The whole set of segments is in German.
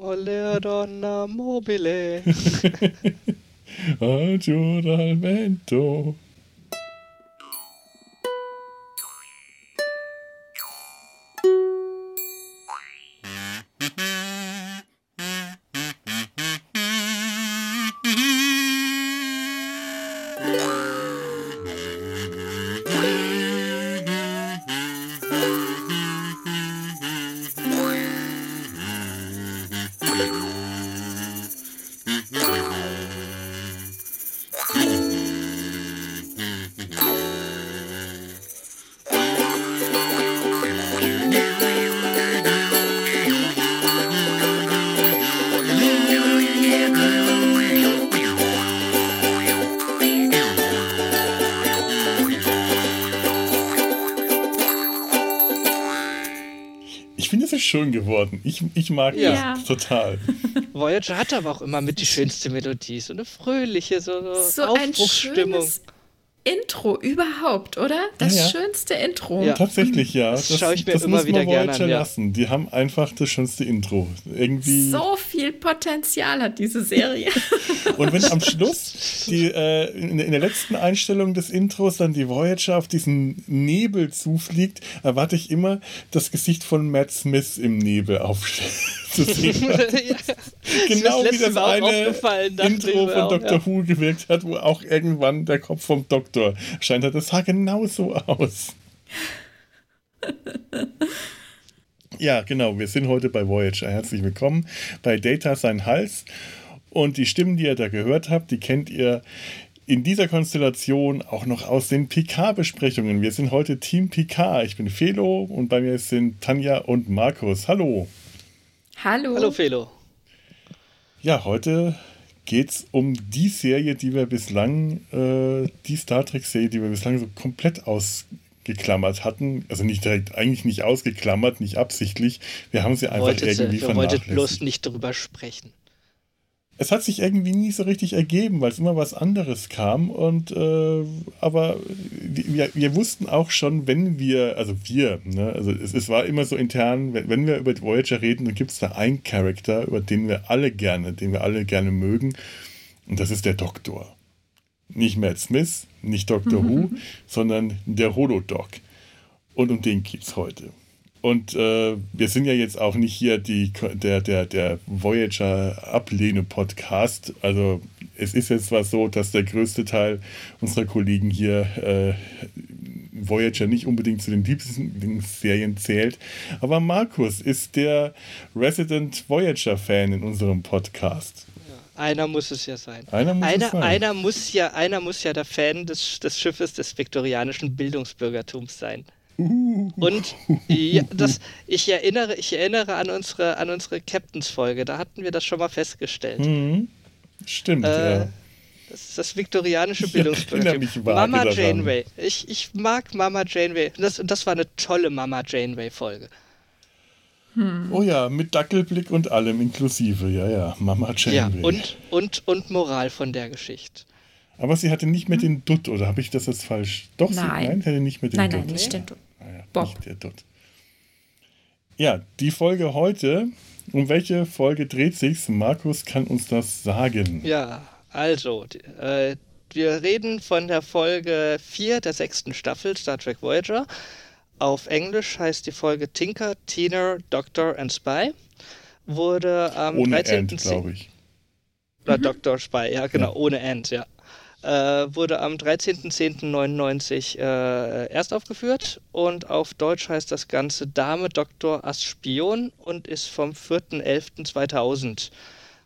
Oleodonna mobile. Agiur al. Geworden. Ich, ich mag Ja. das total. Voyager hat aber auch immer mit die schönste Melodie. So eine fröhliche, so, so, So ein Aufbruchsstimmung. schönes Intro überhaupt, oder? Das Ja, ja. schönste Intro. Ja. Tatsächlich, ja. Das schaue ich mir das immer muss wieder man gerne Voyager an, ja. lassen. Die haben einfach das schönste Intro. Irgendwie. So viel Potenzial hat diese Serie. Und wenn am Schluss die, äh, in, in der letzten Einstellung des Intros dann die Voyager auf diesen Nebel zufliegt, erwarte ich immer das Gesicht von Matt Smith im Nebel aufzusehen. ja. genau mir wie das eine Intro von auch, Dr. ja. Who gewirkt hat, wo auch irgendwann der Kopf vom Doktor scheint hat. Das sah genau so aus. Ja, genau. Wir sind heute bei Voyager. Herzlich willkommen bei Data sein Hals. Und die Stimmen, die ihr da gehört habt, die kennt ihr in dieser Konstellation auch noch aus den Picard-Besprechungen. Wir sind heute Team Picard. Ich bin Felo und bei mir sind Tanja und Markus. Hallo. Hallo. Hallo Felo. Ja, heute geht es um die Serie, die wir bislang, äh, die Star Trek-Serie, die wir bislang so komplett ausgeklammert hatten. Also nicht direkt, eigentlich nicht ausgeklammert, nicht absichtlich. Wir haben sie einfach Wolltet, irgendwie ihr wolltet vernachlässigt. bloß nicht drüber sprechen. Es hat sich irgendwie nie so richtig ergeben, weil es immer was anderes kam. Und äh, aber wir, wir wussten auch schon, wenn wir, also wir, ne, also es, es war immer so intern, wenn, wenn wir über die Voyager reden, dann gibt es da einen Charakter, über den wir alle gerne, den wir alle gerne mögen. Und das ist der Doktor. Nicht Matt Smith, nicht Doctor Who, sondern der Holodoc. Und um den geht's heute. Und äh, wir sind ja jetzt auch nicht hier die, der, der, der Voyager-Ablehne-Podcast. Also es ist jetzt zwar so, dass der größte Teil unserer Kollegen hier äh, Voyager nicht unbedingt zu den Lieblingsserien zählt. Aber Markus ist der Resident Voyager-Fan in unserem Podcast. Einer muss es ja sein. Einer muss einer, sein. einer muss ja, einer muss ja der Fan des, des Schiffes des viktorianischen Bildungsbürgertums sein. Und ja, das, ich erinnere, ich erinnere an unsere, an unsere Captains-Folge, da hatten wir das schon mal festgestellt. Mhm. Stimmt, Äh, ja. Das ist das viktorianische Ich erinnere Bildungsbürgertum. Mama daran. Janeway. Ich, ich mag Mama Janeway. Das, und das war eine tolle Mama Janeway-Folge. Oh ja, mit Dackelblick und allem inklusive. Ja, ja, Mama Ja, Janeway. und, und, und Moral von der Geschichte. Aber sie hatte nicht mehr den Dutt, oder habe ich das jetzt falsch? Doch, sie Nein. nein, sie hatte nicht mehr den Nein, Dutt. nein, nicht den Dutt. Bob. Nicht der Dutt. Ja, die Folge heute. Um welche Folge dreht sich's? Markus kann uns das sagen. Ja, also, äh, wir reden von der Folge 4 der sechsten Staffel Star Trek Voyager. Auf Englisch heißt die Folge Tinker, Tina, Doctor and Spy. Wurde am Ohne 13. End, glaube ich. Oder Dr. Spy, ja, genau, ohne End, ja. Äh, wurde am 13.10.99 äh, erst aufgeführt und auf Deutsch heißt das Ganze Dame Doktor Ass Spion und ist vom 4.11.2000.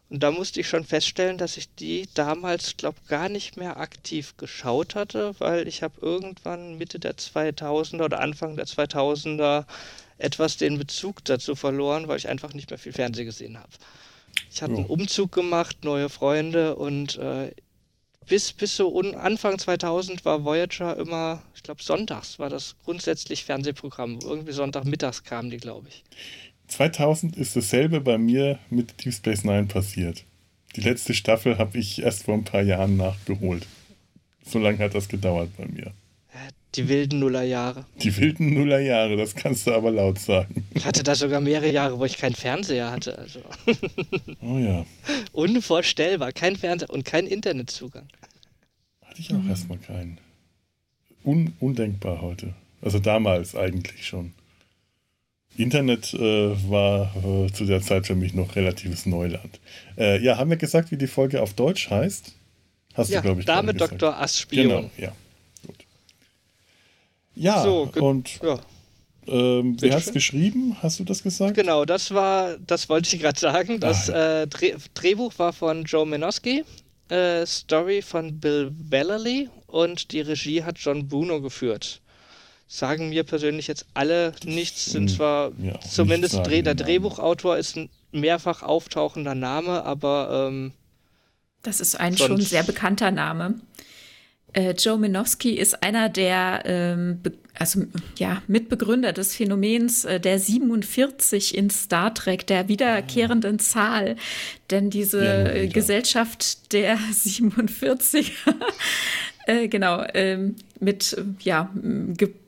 Und da musste ich schon feststellen, dass ich die damals, glaube gar nicht mehr aktiv geschaut hatte, weil ich habe irgendwann Mitte der 2000er oder Anfang der 2000er etwas den Bezug dazu verloren, weil ich einfach nicht mehr viel Fernsehen gesehen habe. Ich hatte einen Ja. Umzug gemacht, neue Freunde und äh, bis, bis so un Anfang 2000 war Voyager immer, ich glaube sonntags war das grundsätzlich Fernsehprogramm. Irgendwie Sonntagmittags kamen die, glaube ich. 2000 ist dasselbe bei mir mit Deep Space Nine passiert. Die letzte Staffel habe ich erst vor ein paar Jahren nachgeholt. So lange hat das gedauert bei mir. Die wilden Nullerjahre. Die wilden Nullerjahre, das kannst du aber laut sagen. Ich hatte da sogar mehrere Jahre, wo ich keinen Fernseher hatte. Also. Oh ja. Unvorstellbar. Kein Fernseher und kein Internetzugang. Hatte ich auch erstmal keinen. Un undenkbar heute. Also damals eigentlich schon. Internet äh, war äh, zu der Zeit für mich noch relatives Neuland. Äh, ja, haben wir gesagt, wie die Folge auf Deutsch heißt? Hast ja, du, glaube ich, Dame Dr. Aspion. Genau, ja. Ja, so, und ja. Ähm, wer hat es geschrieben? Hast du das gesagt? Genau, das war, das wollte ich gerade sagen. Das ah, ja. äh, Dreh, Drehbuch war von Joe Minoski, äh, Story von Bill Vallerly und die Regie hat John Bruno geführt. Sagen mir persönlich jetzt alle nichts, sind hm, zwar ja, zumindest Dreh, der Drehbuchautor ist ein mehrfach auftauchender Name, aber ähm, das ist ein schon sehr bekannter Name. Äh, Joe Minowski ist einer der ähm, also, ja, Mitbegründer des Phänomens äh, der 47 in Star Trek, der wiederkehrenden Zahl. Denn diese ja, ja. Gesellschaft der 47 Äh, genau, ähm, mit, ja,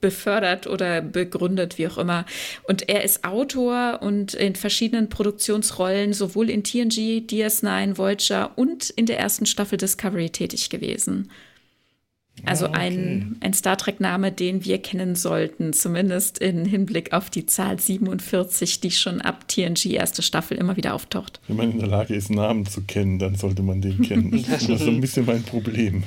befördert oder begründet, wie auch immer. Und er ist Autor und in verschiedenen Produktionsrollen, sowohl in TNG, DS9, Voyager und in der ersten Staffel Discovery tätig gewesen. Also ah, okay. ein, ein Star Trek-Name, den wir kennen sollten, zumindest im Hinblick auf die Zahl 47, die schon ab TNG erste Staffel immer wieder auftaucht. Wenn man in der Lage ist, Namen zu kennen, dann sollte man den kennen. das ist so ein bisschen mein Problem.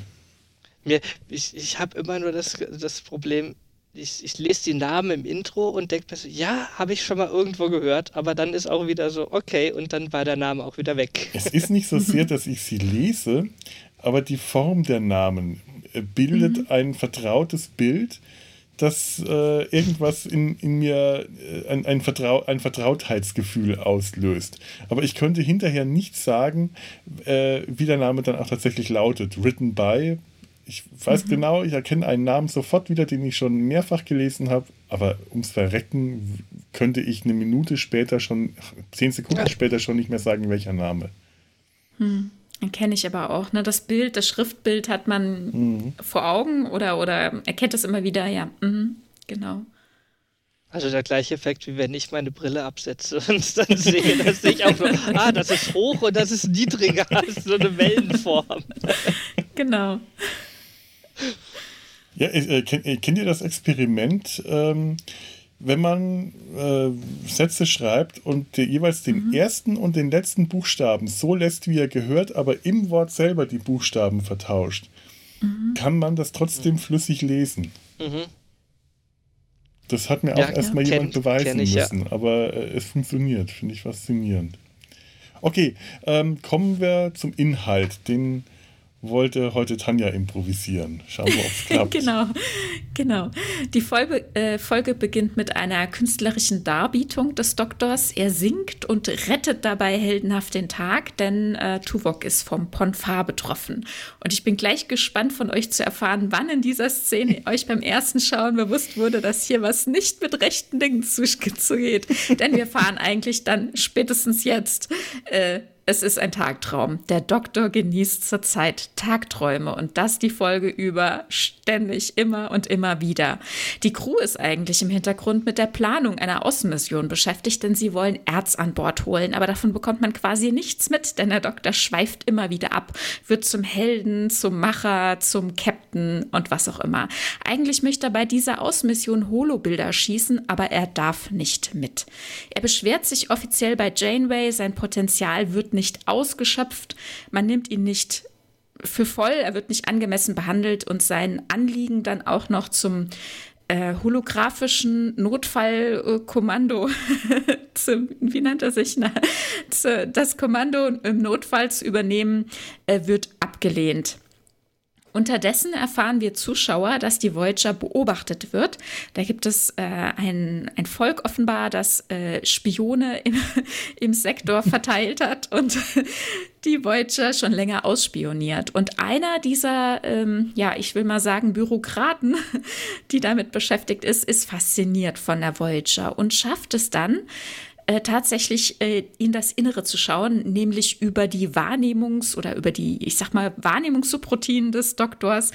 Mir, ich ich habe immer nur das, das Problem, ich, ich lese die Namen im Intro und denke mir so, ja, habe ich schon mal irgendwo gehört, aber dann ist auch wieder so, okay, und dann war der Name auch wieder weg. Es ist nicht so sehr, dass ich sie lese, aber die Form der Namen bildet mhm. ein vertrautes Bild, das äh, irgendwas in, in mir, äh, ein, ein, Vertrau ein Vertrautheitsgefühl auslöst. Aber ich könnte hinterher nicht sagen, äh, wie der Name dann auch tatsächlich lautet. Written by ich weiß mhm. genau, ich erkenne einen Namen sofort wieder, den ich schon mehrfach gelesen habe, aber ums Verrecken könnte ich eine Minute später schon, zehn Sekunden später schon nicht mehr sagen, welcher Name. Hm. Kenne ich aber auch. Ne? Das Bild, das Schriftbild hat man mhm. vor Augen oder, oder erkennt es immer wieder, ja. Mhm. Genau. Also der gleiche Effekt, wie wenn ich meine Brille absetze und dann sehe, dass ich auch so, ah, das ist hoch und das ist niedriger, so eine Wellenform. Genau. Ja, äh, kennt, äh, kennt ihr das Experiment, ähm, wenn man äh, Sätze schreibt und der, jeweils den mhm. ersten und den letzten Buchstaben so lässt, wie er gehört, aber im Wort selber die Buchstaben vertauscht, mhm. kann man das trotzdem mhm. flüssig lesen. Mhm. Das hat mir ja, auch erstmal ja. jemand beweisen ich, müssen, ja. aber äh, es funktioniert, finde ich faszinierend. Okay, ähm, kommen wir zum Inhalt, den wollte heute Tanja improvisieren. Schauen wir, ob es klappt. genau, genau. Die Folge, äh, Folge beginnt mit einer künstlerischen Darbietung des Doktors. Er singt und rettet dabei heldenhaft den Tag, denn äh, Tuvok ist vom Ponfar betroffen. Und ich bin gleich gespannt von euch zu erfahren, wann in dieser Szene euch beim ersten Schauen bewusst wurde, dass hier was nicht mit rechten Dingen zugeht. denn wir fahren eigentlich dann spätestens jetzt äh, es ist ein Tagtraum. Der Doktor genießt zurzeit Tagträume und das die Folge über ständig, immer und immer wieder. Die Crew ist eigentlich im Hintergrund mit der Planung einer Außenmission beschäftigt, denn sie wollen Erz an Bord holen, aber davon bekommt man quasi nichts mit, denn der Doktor schweift immer wieder ab, wird zum Helden, zum Macher, zum Captain und was auch immer. Eigentlich möchte er bei dieser Außenmission Holobilder schießen, aber er darf nicht mit. Er beschwert sich offiziell bei Janeway, sein Potenzial wird nicht ausgeschöpft, man nimmt ihn nicht für voll, er wird nicht angemessen behandelt und sein Anliegen dann auch noch zum äh, holographischen Notfallkommando, wie nennt er sich, das Kommando im Notfall zu übernehmen, äh, wird abgelehnt. Unterdessen erfahren wir Zuschauer, dass die Voyager beobachtet wird. Da gibt es äh, ein, ein Volk offenbar, das äh, Spione im, im Sektor verteilt hat und die Voyager schon länger ausspioniert. Und einer dieser, ähm, ja, ich will mal sagen, Bürokraten, die damit beschäftigt ist, ist fasziniert von der Voyager und schafft es dann, äh, tatsächlich äh, in das Innere zu schauen, nämlich über die Wahrnehmungs- oder über die, ich sag mal, Wahrnehmungssubroutinen des Doktors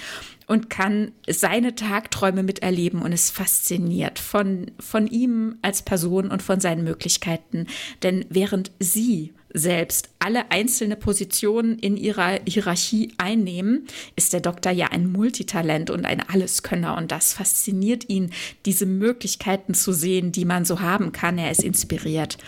und kann seine Tagträume miterleben und ist fasziniert von, von ihm als Person und von seinen Möglichkeiten. Denn während sie selbst alle einzelne Positionen in ihrer Hierarchie einnehmen, ist der Doktor ja ein Multitalent und ein Alleskönner und das fasziniert ihn, diese Möglichkeiten zu sehen, die man so haben kann. Er ist inspiriert.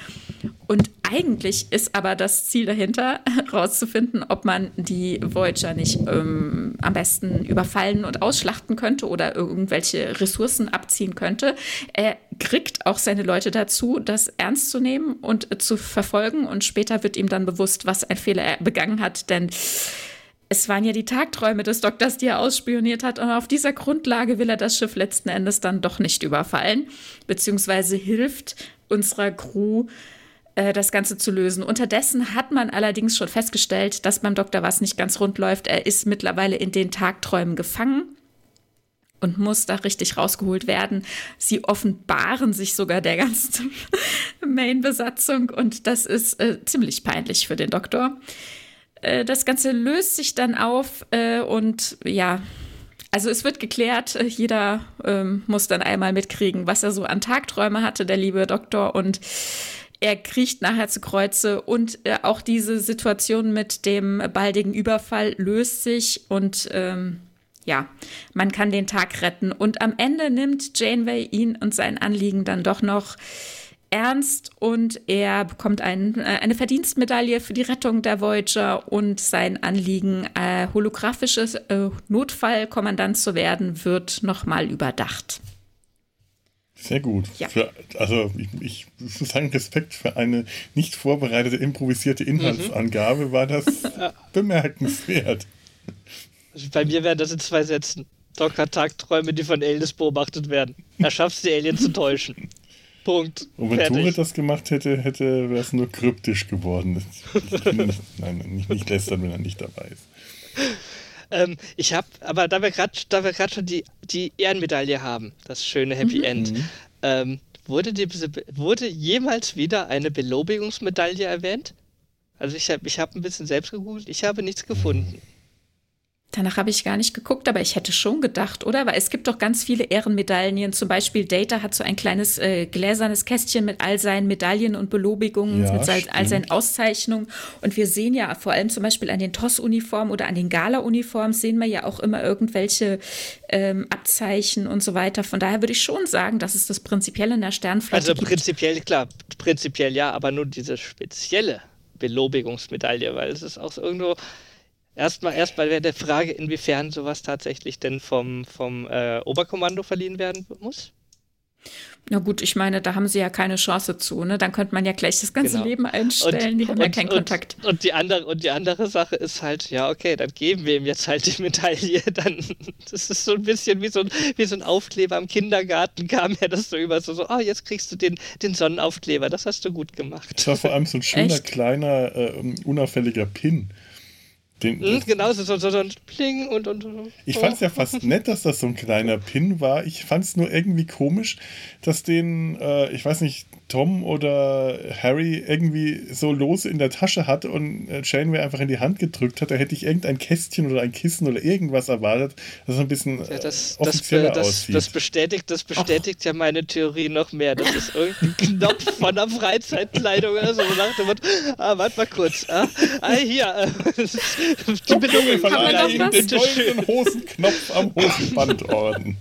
Und eigentlich ist aber das Ziel dahinter, herauszufinden, ob man die Voyager nicht ähm, am besten überfallen und ausschlachten könnte oder irgendwelche Ressourcen abziehen könnte. Er kriegt auch seine Leute dazu, das ernst zu nehmen und äh, zu verfolgen. Und später wird ihm dann bewusst, was ein Fehler er begangen hat, denn es waren ja die Tagträume des Doktors, die er ausspioniert hat. Und auf dieser Grundlage will er das Schiff letzten Endes dann doch nicht überfallen, beziehungsweise hilft unserer Crew, das Ganze zu lösen. Unterdessen hat man allerdings schon festgestellt, dass beim Doktor was nicht ganz rund läuft. Er ist mittlerweile in den Tagträumen gefangen und muss da richtig rausgeholt werden. Sie offenbaren sich sogar der ganzen Main-Besatzung und das ist äh, ziemlich peinlich für den Doktor. Äh, das Ganze löst sich dann auf äh, und ja, also es wird geklärt, äh, jeder ähm, muss dann einmal mitkriegen, was er so an Tagträume hatte, der liebe Doktor und er kriecht nachher zu Kreuze und äh, auch diese Situation mit dem baldigen Überfall löst sich und ähm, ja, man kann den Tag retten. Und am Ende nimmt Janeway ihn und sein Anliegen dann doch noch ernst und er bekommt ein, äh, eine Verdienstmedaille für die Rettung der Voyager und sein Anliegen, äh, holographisches äh, Notfallkommandant zu werden, wird nochmal überdacht. Sehr gut. Ja. Für, also ich, ich muss sagen, Respekt für eine nicht vorbereitete, improvisierte Inhaltsangabe mhm. war das bemerkenswert. Also bei mir wären das in zwei Sätzen. Docker Tagträume, die von Aliens beobachtet werden. Er schafft es, die Aliens zu täuschen. Punkt. Und wenn Fertig. Tore das gemacht hätte, hätte wäre es nur kryptisch geworden. nicht, nein, nicht, nicht lästern, wenn er nicht dabei ist. Ähm, ich habe, aber da wir gerade schon die, die Ehrenmedaille haben, das schöne Happy mhm. End, mhm. ähm, wurde, die, wurde jemals wieder eine Belobigungsmedaille erwähnt? Also ich habe ich hab ein bisschen selbst gegoogelt, ich habe nichts gefunden. Danach habe ich gar nicht geguckt, aber ich hätte schon gedacht, oder? Weil es gibt doch ganz viele Ehrenmedaillen. Zum Beispiel Data hat so ein kleines äh, gläsernes Kästchen mit all seinen Medaillen und Belobigungen, ja, mit all, all seinen Auszeichnungen. Und wir sehen ja vor allem zum Beispiel an den TOS-Uniformen oder an den Gala-Uniformen sehen wir ja auch immer irgendwelche ähm, Abzeichen und so weiter. Von daher würde ich schon sagen, dass es das prinzipiell in der Sternflotte Also prinzipiell, gibt. klar, prinzipiell ja, aber nur diese spezielle Belobigungsmedaille, weil es ist auch so irgendwo Erstmal, erstmal wäre der Frage, inwiefern sowas tatsächlich denn vom, vom äh, Oberkommando verliehen werden muss. Na gut, ich meine, da haben sie ja keine Chance zu, ne? Dann könnte man ja gleich das ganze genau. Leben einstellen, und, die haben und, ja keinen und, Kontakt. Und die, andere, und die andere Sache ist halt, ja, okay, dann geben wir ihm jetzt halt die Medaille. Dann, das ist so ein bisschen wie so ein, wie so ein Aufkleber im Kindergarten, kam ja das so über, so, so, oh, jetzt kriegst du den, den Sonnenaufkleber, das hast du gut gemacht. Das war vor allem so ein schöner, Echt? kleiner, äh, unauffälliger Pin. Den, mhm, genau, so, so, so ein Pling und, und, und Ich fand es ja fast nett, dass das so ein kleiner Pin war. Ich fand es nur irgendwie komisch, dass den, äh, ich weiß nicht, Tom oder Harry irgendwie so lose in der Tasche hatte und äh, Janeway einfach in die Hand gedrückt hat. Da hätte ich irgendein Kästchen oder ein Kissen oder irgendwas erwartet, das ein bisschen ja, das, offizieller das, aussieht. Das bestätigt, das bestätigt ja meine Theorie noch mehr. Das ist irgendein Knopf von der Freizeitkleidung oder so. Nach ah, warte mal kurz. Ah, ah hier. Äh, die Bedingung von den goldenen Hosenknopf am Hosenbandorden.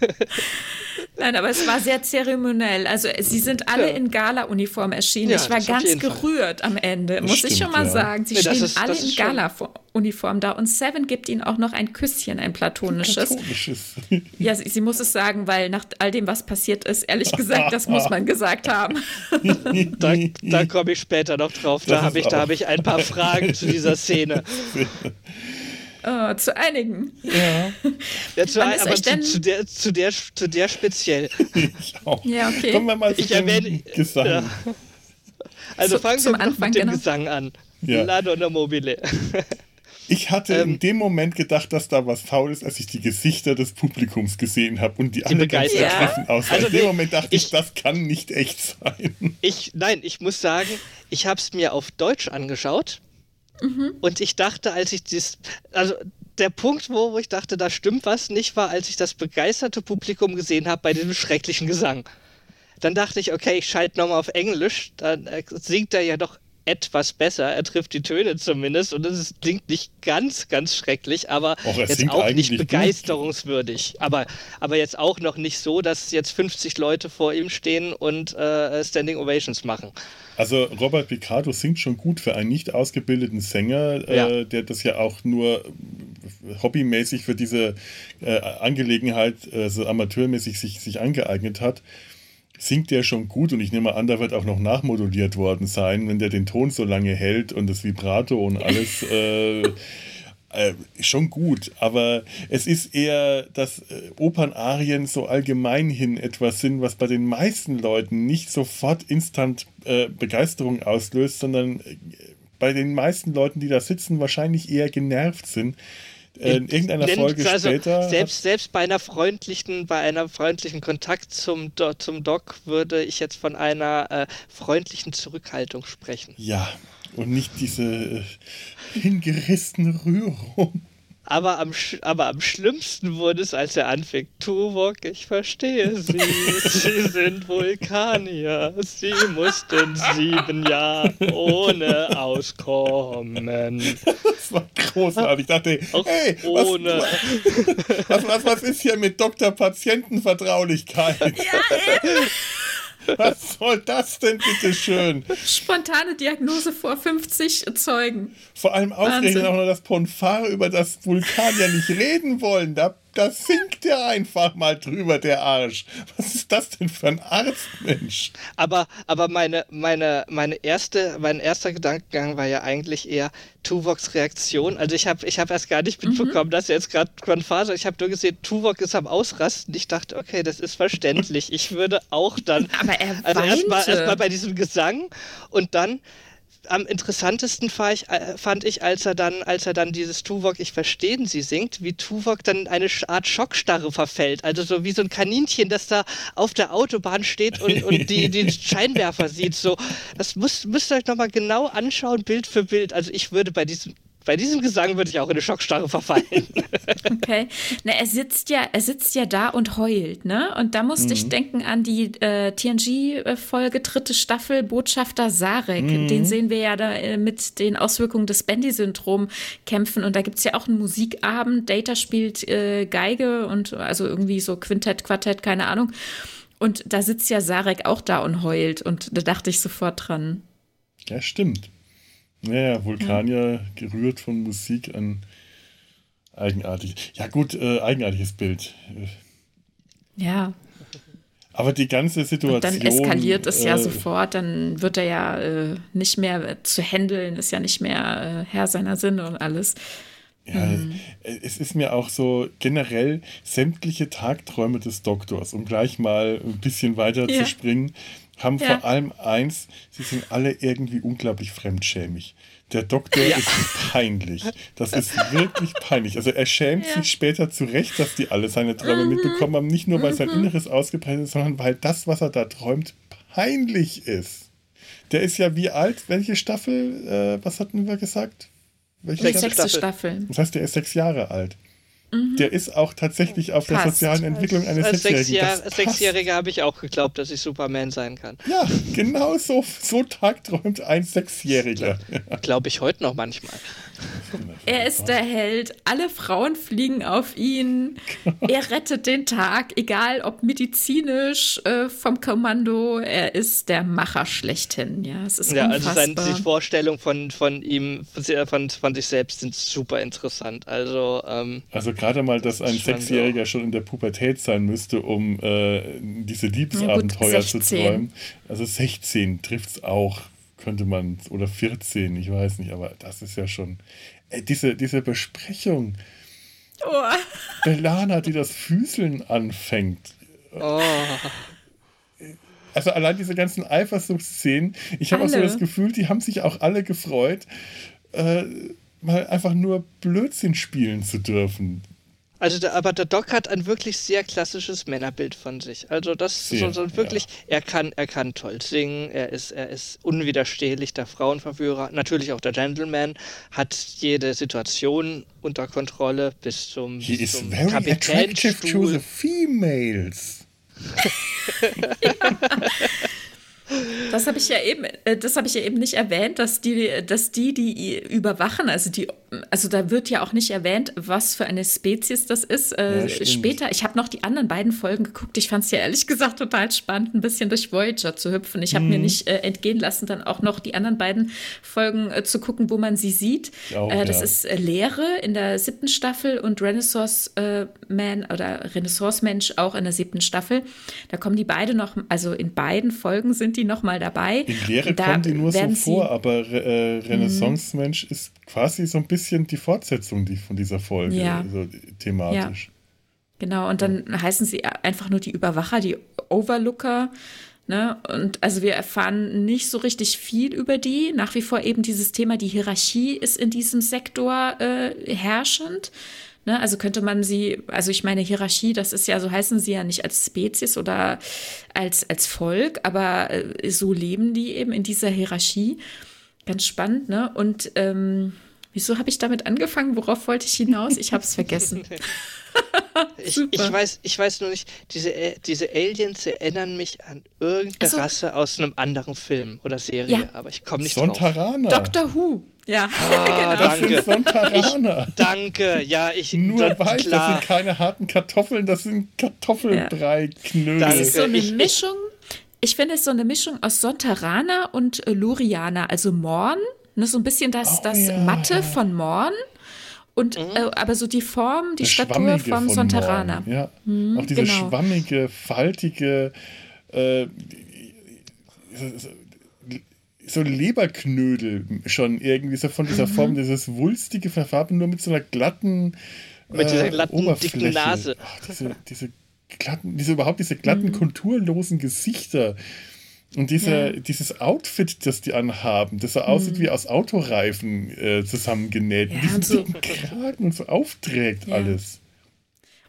Nein, aber es war sehr zeremoniell. Also sie sind alle ja. in Gala-Uniform erschienen. Ja, ich war ganz gerührt Fall. am Ende, muss stimmt, ich schon mal ja. sagen. Sie nee, stehen ist, alle in Gala-Uniform da und Seven gibt ihnen auch noch ein Küsschen, ein platonisches. platonisches. Ja, sie, sie, muss es sagen, weil nach all dem, was passiert ist, ehrlich gesagt, das muss man gesagt haben. da, da komme ich später noch drauf. Da habe ich, hab ich ein paar Fragen zu dieser Szene. Oh, zu einigen. Ja. ja zu ein, aber zu, zu, der, zu, der, zu der speziell. Ich auch. Ja, okay. Kommen wir mal zu ich erwähne, Gesang. Ja. Also zu, fangen wir mit dem genau. Gesang an. Ja. Lado Mobile. Ich hatte ähm, in dem Moment gedacht, dass da was faul ist, als ich die Gesichter des Publikums gesehen habe und die, die alle ganz ergriffen ja. aus. Also in dem Moment dachte ich, ich, das kann nicht echt sein. Ich, nein, ich muss sagen, ich habe es mir auf Deutsch angeschaut mhm. und ich dachte, als ich das, also der Punkt, wo, wo ich dachte, da stimmt was nicht, war, als ich das begeisterte Publikum gesehen habe bei diesem schrecklichen Gesang. Dann dachte ich, okay, ich schalte nochmal auf Englisch, dann äh, singt er ja doch etwas besser. Er trifft die Töne zumindest und es klingt nicht ganz, ganz schrecklich, aber Och, jetzt auch nicht begeisterungswürdig. Aber, aber jetzt auch noch nicht so, dass jetzt 50 Leute vor ihm stehen und äh, Standing Ovations machen. Also Robert Picardo singt schon gut für einen nicht ausgebildeten Sänger, äh, ja. äh, der das ja auch nur hobbymäßig für diese äh, Angelegenheit, also amateurmäßig sich, sich angeeignet hat singt der schon gut und ich nehme an, da wird auch noch nachmoduliert worden sein, wenn der den Ton so lange hält und das Vibrato und alles. äh, äh, schon gut, aber es ist eher, dass äh, Opernarien so allgemein hin etwas sind, was bei den meisten Leuten nicht sofort instant äh, Begeisterung auslöst, sondern äh, bei den meisten Leuten, die da sitzen, wahrscheinlich eher genervt sind, in irgendeiner Folge also später. Selbst, selbst bei einer freundlichen, bei einer freundlichen Kontakt zum, zum Doc würde ich jetzt von einer äh, freundlichen Zurückhaltung sprechen. Ja, und nicht diese äh, hingerissene Rührung. Aber am, aber am schlimmsten wurde es, als er anfing. Tuvok, ich verstehe Sie. Sie sind Vulkanier. Sie mussten sieben Jahre ohne auskommen. Das war großartig. Ich dachte, Auch hey, ohne. Was, was, was, ist hier mit Doktor-Patienten-Vertraulichkeit? Ja, eben. Was soll das denn bitte schön? Spontane Diagnose vor 50 Zeugen. Vor allem aufregend auch noch, dass Ponfar über das Vulkan ja nicht reden wollen. Da da sinkt er einfach mal drüber, der Arsch. Was ist das denn für ein Arztmensch? Aber, aber meine, meine, meine erste, mein erster Gedankengang war ja eigentlich eher Tuvoks Reaktion. Also ich habe ich hab erst gar nicht mitbekommen, mhm. dass er jetzt gerade Confasa, ich habe nur gesehen, Tuvok ist am Ausrasten. Ich dachte, okay, das ist verständlich. Ich würde auch dann. Aber er also erstmal erst bei diesem Gesang und dann am interessantesten äh, fand ich, als er dann, als er dann dieses Tuvok, ich verstehe Sie singt, wie Tuvok dann eine Art Schockstarre verfällt. Also so wie so ein Kaninchen, das da auf der Autobahn steht und, und die, den Scheinwerfer sieht. So, das müsst, müsst ihr euch nochmal genau anschauen, Bild für Bild. Also ich würde bei diesem bei diesem Gesang würde ich auch in eine Schockstarre verfallen. Okay. Na, er sitzt ja, er sitzt ja da und heult, ne? Und da musste mhm. ich denken an die äh, TNG-Folge dritte Staffel Botschafter Sarek. Mhm. Den sehen wir ja da äh, mit den Auswirkungen des Bendy-Syndrom kämpfen. Und da gibt es ja auch einen Musikabend. Data spielt äh, Geige und also irgendwie so Quintett, Quartett, keine Ahnung. Und da sitzt ja Sarek auch da und heult. Und da dachte ich sofort dran. Ja, stimmt. Naja, Vulkanier ja. gerührt von Musik an eigenartig. Ja, gut, äh, eigenartiges Bild. Ja. Aber die ganze Situation. Und dann eskaliert es äh, ja sofort, dann wird er ja äh, nicht mehr zu handeln, ist ja nicht mehr äh, Herr seiner Sinne und alles. Ja, mhm. es ist mir auch so generell sämtliche Tagträume des Doktors, um gleich mal ein bisschen weiter ja. zu springen, haben ja. vor allem eins, sie sind alle irgendwie unglaublich fremdschämig. Der Doktor ja. ist peinlich. Das ist wirklich peinlich. Also er schämt ja. sich später zurecht, dass die alle seine Träume mhm. mitbekommen haben. Nicht nur, weil sein mhm. Inneres ausgeprägt ist, sondern weil das, was er da träumt, peinlich ist. Der ist ja wie alt? Welche Staffel? Äh, was hatten wir gesagt? Welche Staffel? Staffel. Das heißt, der ist sechs Jahre alt. Mhm. Der ist auch tatsächlich auf Passt. der sozialen Entwicklung eines als Sechsjährigen. Als Sechsjähriger habe ich auch geglaubt, dass ich Superman sein kann. Ja, genau so, so tagträumt ein Sechsjähriger. Glaube ich heute noch manchmal. Er ist der Held. Alle Frauen fliegen auf ihn. Er rettet den Tag, egal ob medizinisch äh, vom Kommando. Er ist der Macher schlechthin. Ja, es ist ja unfassbar. also seine die Vorstellung von, von ihm, von, von sich selbst sind super interessant. Also, ähm, also gerade mal, dass ein Sechsjähriger schon in der Pubertät sein müsste, um äh, diese Liebesabenteuer zu träumen. Also 16 trifft es auch könnte man, oder 14, ich weiß nicht, aber das ist ja schon. Ey, diese, diese Besprechung. Oh. Belana, die das Füßeln anfängt. Oh. Also allein diese ganzen Eifersuchtsszenen, ich habe auch so das Gefühl, die haben sich auch alle gefreut. Äh, mal einfach nur Blödsinn spielen zu dürfen. Also, der, aber der Doc hat ein wirklich sehr klassisches Männerbild von sich. Also, das sehr, so, so wirklich, ja. er kann, er kann toll singen, er ist, er ist unwiderstehlich der Frauenverführer, natürlich auch der Gentleman, hat jede Situation unter Kontrolle bis zum, He bis zum is very attractive to the females. Das habe ich ja eben, äh, das habe ich ja eben nicht erwähnt, dass die, dass die, die überwachen, also die, also da wird ja auch nicht erwähnt, was für eine Spezies das ist. Äh, ja, später, ich habe noch die anderen beiden Folgen geguckt. Ich fand es ja ehrlich gesagt total spannend, ein bisschen durch Voyager zu hüpfen. Ich habe mhm. mir nicht äh, entgehen lassen, dann auch noch die anderen beiden Folgen äh, zu gucken, wo man sie sieht. Äh, das ja. ist äh, Lehre in der siebten Staffel und Renaissance Man oder Renaissance Mensch auch in der siebten Staffel. Da kommen die beide noch, also in beiden Folgen sind die nochmal dabei. In Lehre da kommen die nur so vor, aber äh, Renaissance-Mensch ist quasi so ein bisschen die Fortsetzung die, von dieser Folge, ja. also thematisch. Ja. Genau, und dann ja. heißen sie einfach nur die Überwacher, die Overlooker. Ne? Und also wir erfahren nicht so richtig viel über die. Nach wie vor eben dieses Thema, die Hierarchie ist in diesem Sektor äh, herrschend. Ne? Also könnte man sie, also ich meine, Hierarchie, das ist ja, so heißen sie ja nicht als Spezies oder als, als Volk, aber äh, so leben die eben in dieser Hierarchie. Ganz spannend, ne? Und ähm, wieso habe ich damit angefangen? Worauf wollte ich hinaus? Ich habe es vergessen. ich, ich, weiß, ich weiß nur nicht, diese, äh, diese Aliens erinnern mich an irgendeine so. Rasse aus einem anderen Film oder Serie, ja. aber ich komme nicht Sontarana. drauf. Doctor Who. Ja, ah, genau. Das sind Sontaraner. Ich, danke, ja, ich. Nur das, weiß, klar. das sind keine harten Kartoffeln, das sind Kartoffelbrei-Knödel. Das ist so eine Mischung. Ich finde es so eine Mischung aus Sontaraner und äh, Lurianer, also Morn. Ne, so ein bisschen das, oh, das ja. Matte von Morn. Und, mhm. äh, aber so die Form, die das Statur vom Sontaraner. Ja. Mhm, auch diese genau. schwammige, faltige, äh, so Leberknödel schon irgendwie so von dieser mhm. Form, dieses wulstige Verfarben, nur mit so einer glatten mit dieser äh, glatten, Oberfläche. dicken Nase. Ach, diese, diese glatten, diese überhaupt diese glatten, mhm. konturlosen Gesichter. Und diese, ja. dieses Outfit, das die anhaben, das so aussieht mhm. wie aus Autoreifen äh, zusammengenäht. Ja, diesen so, Kragen und so aufträgt ja. alles.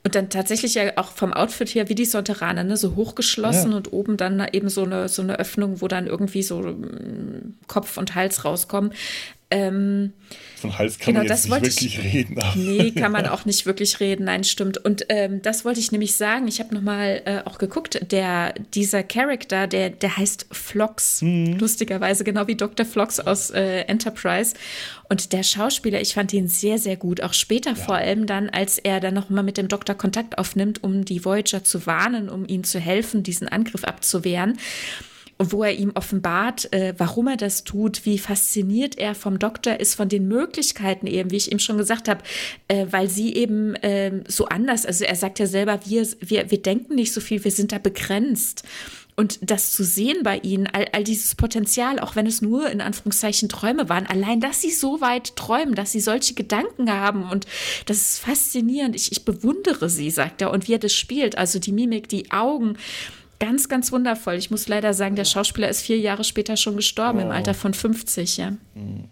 Und dann tatsächlich ja auch vom Outfit her wie die Sonteraner, ne? so hochgeschlossen ja. und oben dann eben so eine, so eine Öffnung, wo dann irgendwie so mm, Kopf und Hals rauskommen. Ähm, Von Hals kann genau, man jetzt nicht wirklich ich, reden. Nee, kann man auch nicht wirklich reden. Nein, stimmt. Und ähm, das wollte ich nämlich sagen. Ich habe nochmal äh, auch geguckt. Der, dieser Charakter, der, der heißt Flox. Mhm. Lustigerweise, genau wie Dr. Flox aus äh, Enterprise. Und der Schauspieler, ich fand ihn sehr, sehr gut. Auch später ja. vor allem dann, als er dann nochmal mit dem Doktor Kontakt aufnimmt, um die Voyager zu warnen, um ihnen zu helfen, diesen Angriff abzuwehren wo er ihm offenbart, äh, warum er das tut, wie fasziniert er vom Doktor ist, von den Möglichkeiten eben, wie ich ihm schon gesagt habe, äh, weil sie eben äh, so anders, also er sagt ja selber, wir, wir, wir denken nicht so viel, wir sind da begrenzt. Und das zu sehen bei ihnen, all, all dieses Potenzial, auch wenn es nur in Anführungszeichen Träume waren, allein, dass sie so weit träumen, dass sie solche Gedanken haben und das ist faszinierend. Ich, ich bewundere sie, sagt er. Und wie er das spielt, also die Mimik, die Augen, Ganz, ganz wundervoll. Ich muss leider sagen, der Schauspieler ist vier Jahre später schon gestorben, oh. im Alter von 50, ja. Mhm.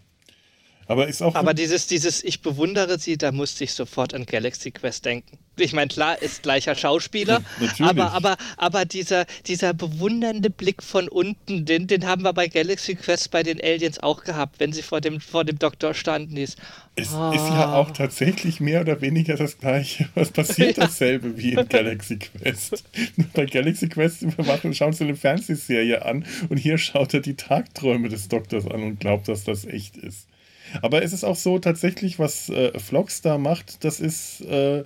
Aber ist auch. Aber dieses, dieses, ich bewundere sie, da musste ich sofort an Galaxy Quest denken. Ich meine, klar, ist gleicher Schauspieler, aber, aber, aber dieser, dieser bewundernde Blick von unten, den, den haben wir bei Galaxy Quest bei den Aliens auch gehabt, wenn sie vor dem, vor dem Doktor standen. Ist, es oh. ist ja auch tatsächlich mehr oder weniger das Gleiche. Was passiert ja. dasselbe wie in Galaxy Quest? bei Galaxy Quest überwachen, schauen sie eine Fernsehserie an und hier schaut er die Tagträume des Doktors an und glaubt, dass das echt ist. Aber es ist auch so tatsächlich, was äh, Vlogs da macht, das ist äh,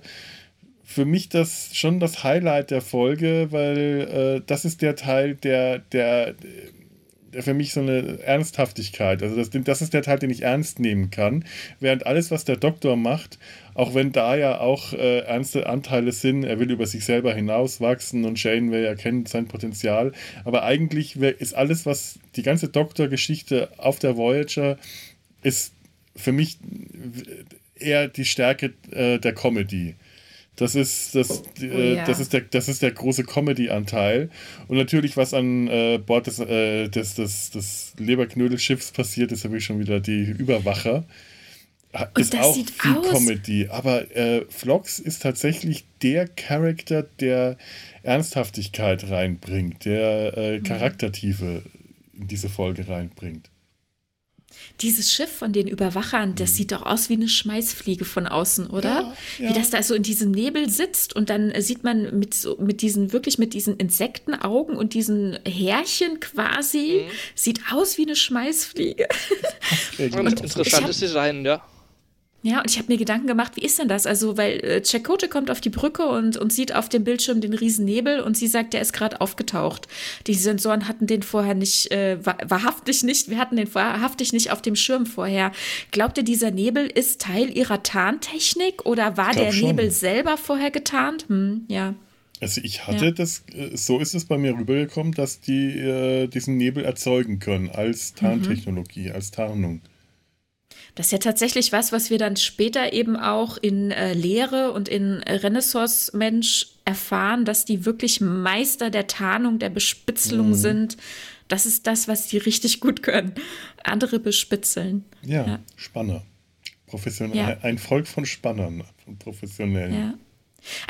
für mich das schon das Highlight der Folge, weil äh, das ist der Teil, der, der, der für mich so eine Ernsthaftigkeit, also das, das ist der Teil, den ich ernst nehmen kann, während alles, was der Doktor macht, auch wenn da ja auch äh, ernste Anteile sind, er will über sich selber hinauswachsen und Janeway erkennt sein Potenzial, aber eigentlich ist alles, was die ganze Doktor-Geschichte auf der Voyager ist für mich eher die Stärke äh, der Comedy. Das ist, das, äh, oh, ja. das, ist der, das ist der große Comedy-Anteil. Und natürlich, was an äh, Bord des, äh, des, des, des Leberknödelschiffs passiert, ist natürlich schon wieder die Überwacher. ist auch viel aus. Comedy. Aber äh, Vlogs ist tatsächlich der Charakter, der Ernsthaftigkeit reinbringt, der äh, mhm. Charaktertiefe in diese Folge reinbringt. Dieses Schiff von den Überwachern, das mhm. sieht doch aus wie eine Schmeißfliege von außen, oder? Ja, ja. Wie das da so in diesem Nebel sitzt und dann sieht man mit, so, mit diesen, wirklich mit diesen Insektenaugen und diesen Härchen quasi, mhm. sieht aus wie eine Schmeißfliege. und interessantes Design, ja. Ja, und ich habe mir Gedanken gemacht, wie ist denn das? Also, weil äh, Chakotay kommt auf die Brücke und, und sieht auf dem Bildschirm den riesen Nebel und sie sagt, der ist gerade aufgetaucht. Die Sensoren hatten den vorher nicht, äh, wahrhaftig nicht, wir hatten den wahrhaftig nicht auf dem Schirm vorher. Glaubt ihr, dieser Nebel ist Teil ihrer Tarntechnik oder war der schon. Nebel selber vorher getarnt? Hm, ja. Also ich hatte ja. das, äh, so ist es bei mir rübergekommen, dass die äh, diesen Nebel erzeugen können als Tarntechnologie, mhm. als Tarnung. Das ist ja tatsächlich was, was wir dann später eben auch in äh, Lehre und in Renaissance Mensch erfahren, dass die wirklich Meister der Tarnung, der Bespitzelung mhm. sind. Das ist das, was sie richtig gut können. Andere bespitzeln. Ja, ja. Spanner. Professionell. Ja. Ein Volk von Spannern, von Professionellen. Ja.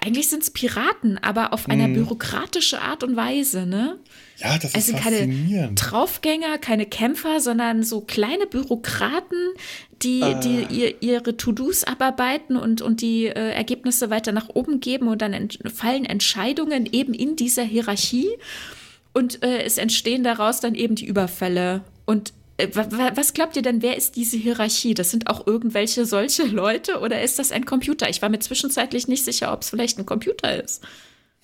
Eigentlich sind es Piraten, aber auf eine mm. bürokratische Art und Weise, ne? Ja, das also ist faszinierend. keine Draufgänger, keine Kämpfer, sondern so kleine Bürokraten, die, äh. die ihr, ihre To-Dos abarbeiten und, und die äh, Ergebnisse weiter nach oben geben und dann ent fallen Entscheidungen eben in dieser Hierarchie und äh, es entstehen daraus dann eben die Überfälle. Und was glaubt ihr denn, wer ist diese Hierarchie? Das sind auch irgendwelche solche Leute oder ist das ein Computer? Ich war mir zwischenzeitlich nicht sicher, ob es vielleicht ein Computer ist.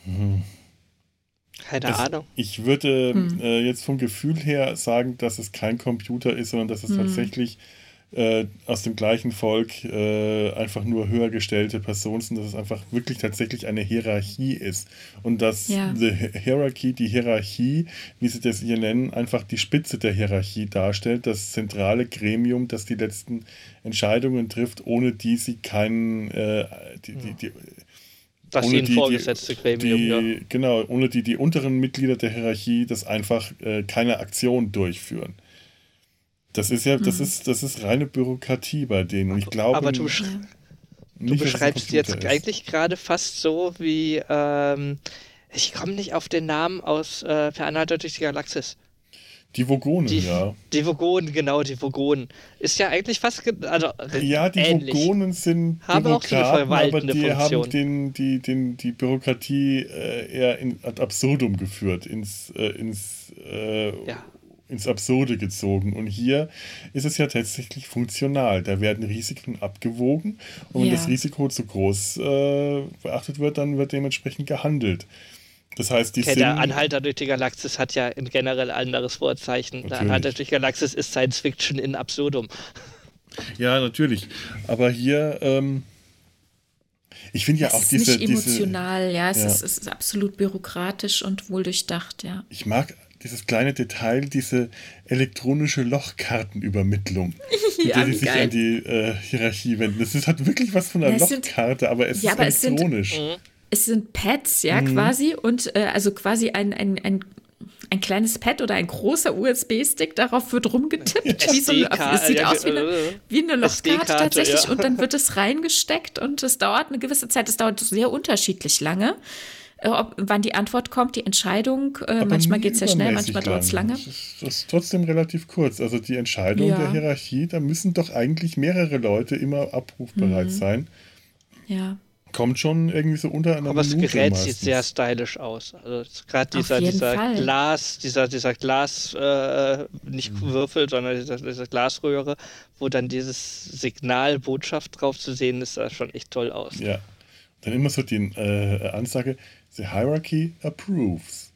Hm. Keine also, Ahnung. Ich würde hm. äh, jetzt vom Gefühl her sagen, dass es kein Computer ist, sondern dass es hm. tatsächlich äh, aus dem gleichen Volk äh, einfach nur höher gestellte Personen sind, dass es einfach wirklich tatsächlich eine Hierarchie ist. Und dass ja. die Hierarchie, die Hierarchie, wie sie das hier nennen, einfach die Spitze der Hierarchie darstellt, das zentrale Gremium, das die letzten Entscheidungen trifft, ohne die sie keinen äh, die, die, die, das ohne die, vorgesetzte Gremium, die, ja. Genau, ohne die die unteren Mitglieder der Hierarchie das einfach äh, keine Aktion durchführen. Das ist ja, das hm. ist, das ist reine Bürokratie bei denen. Ich glaube. Aber du, besch nicht, du beschreibst jetzt ist. eigentlich gerade fast so wie, ähm, ich komme nicht auf den Namen aus äh, Per Anhalter durch die Galaxis. Die Vogonen, die, ja. Die Vogonen, genau, die Vogonen. Ist ja eigentlich fast, also Ja, die ähnlich. Vogonen sind haben Bürokraten, aber die Funktion. haben den, die, den, die Bürokratie äh, eher in, ad absurdum geführt, ins, äh, ins äh, ja ins Absurde gezogen. Und hier ist es ja tatsächlich funktional. Da werden Risiken abgewogen und wenn ja. das Risiko zu groß äh, beachtet wird, dann wird dementsprechend gehandelt. Das heißt, die okay, Der Anhalter durch die Galaxis hat ja ein generell anderes Vorzeichen. Natürlich. Der Anhalter durch die Galaxis ist Science Fiction in Absurdum. Ja, natürlich. Aber hier, ähm, ich finde ja auch ist diese. Es ist nicht emotional, diese, ja, es, ja. Ist, es ist absolut bürokratisch und wohl durchdacht, ja. Ich mag dieses kleine Detail, diese elektronische Lochkartenübermittlung, mit ja, der sie sich an die äh, Hierarchie wenden. Das hat wirklich was von einer ja, Lochkarte, sind, aber es ja, ist aber elektronisch. Es sind, es sind Pads, ja, mhm. quasi, und äh, also quasi ein, ein, ein ein kleines Pad oder ein großer USB-Stick, darauf wird rumgetippt. Wie so es sieht aus wie eine, wie eine Lochkarte tatsächlich. Ja. Und dann wird es reingesteckt und es dauert eine gewisse Zeit. Es dauert sehr unterschiedlich lange. Äh, ob, wann die Antwort kommt, die Entscheidung. Äh, manchmal geht es sehr schnell, manchmal dauert es lange. Das ist, das ist, trotzdem relativ kurz. Also die Entscheidung ja. der Hierarchie, da müssen doch eigentlich mehrere Leute immer abrufbereit mhm. sein. Ja. Kommt schon irgendwie so unter einer Aber Minute das Gerät meistens. sieht sehr stylisch aus. Also gerade dieser, dieser Glas, dieser, dieser Glas, äh, nicht mhm. Würfel, sondern dieser, dieser Glasröhre, wo dann dieses Signalbotschaft drauf zu sehen ist, sah schon echt toll aus. Ja. Dann immer so die äh, Ansage, The hierarchy approves.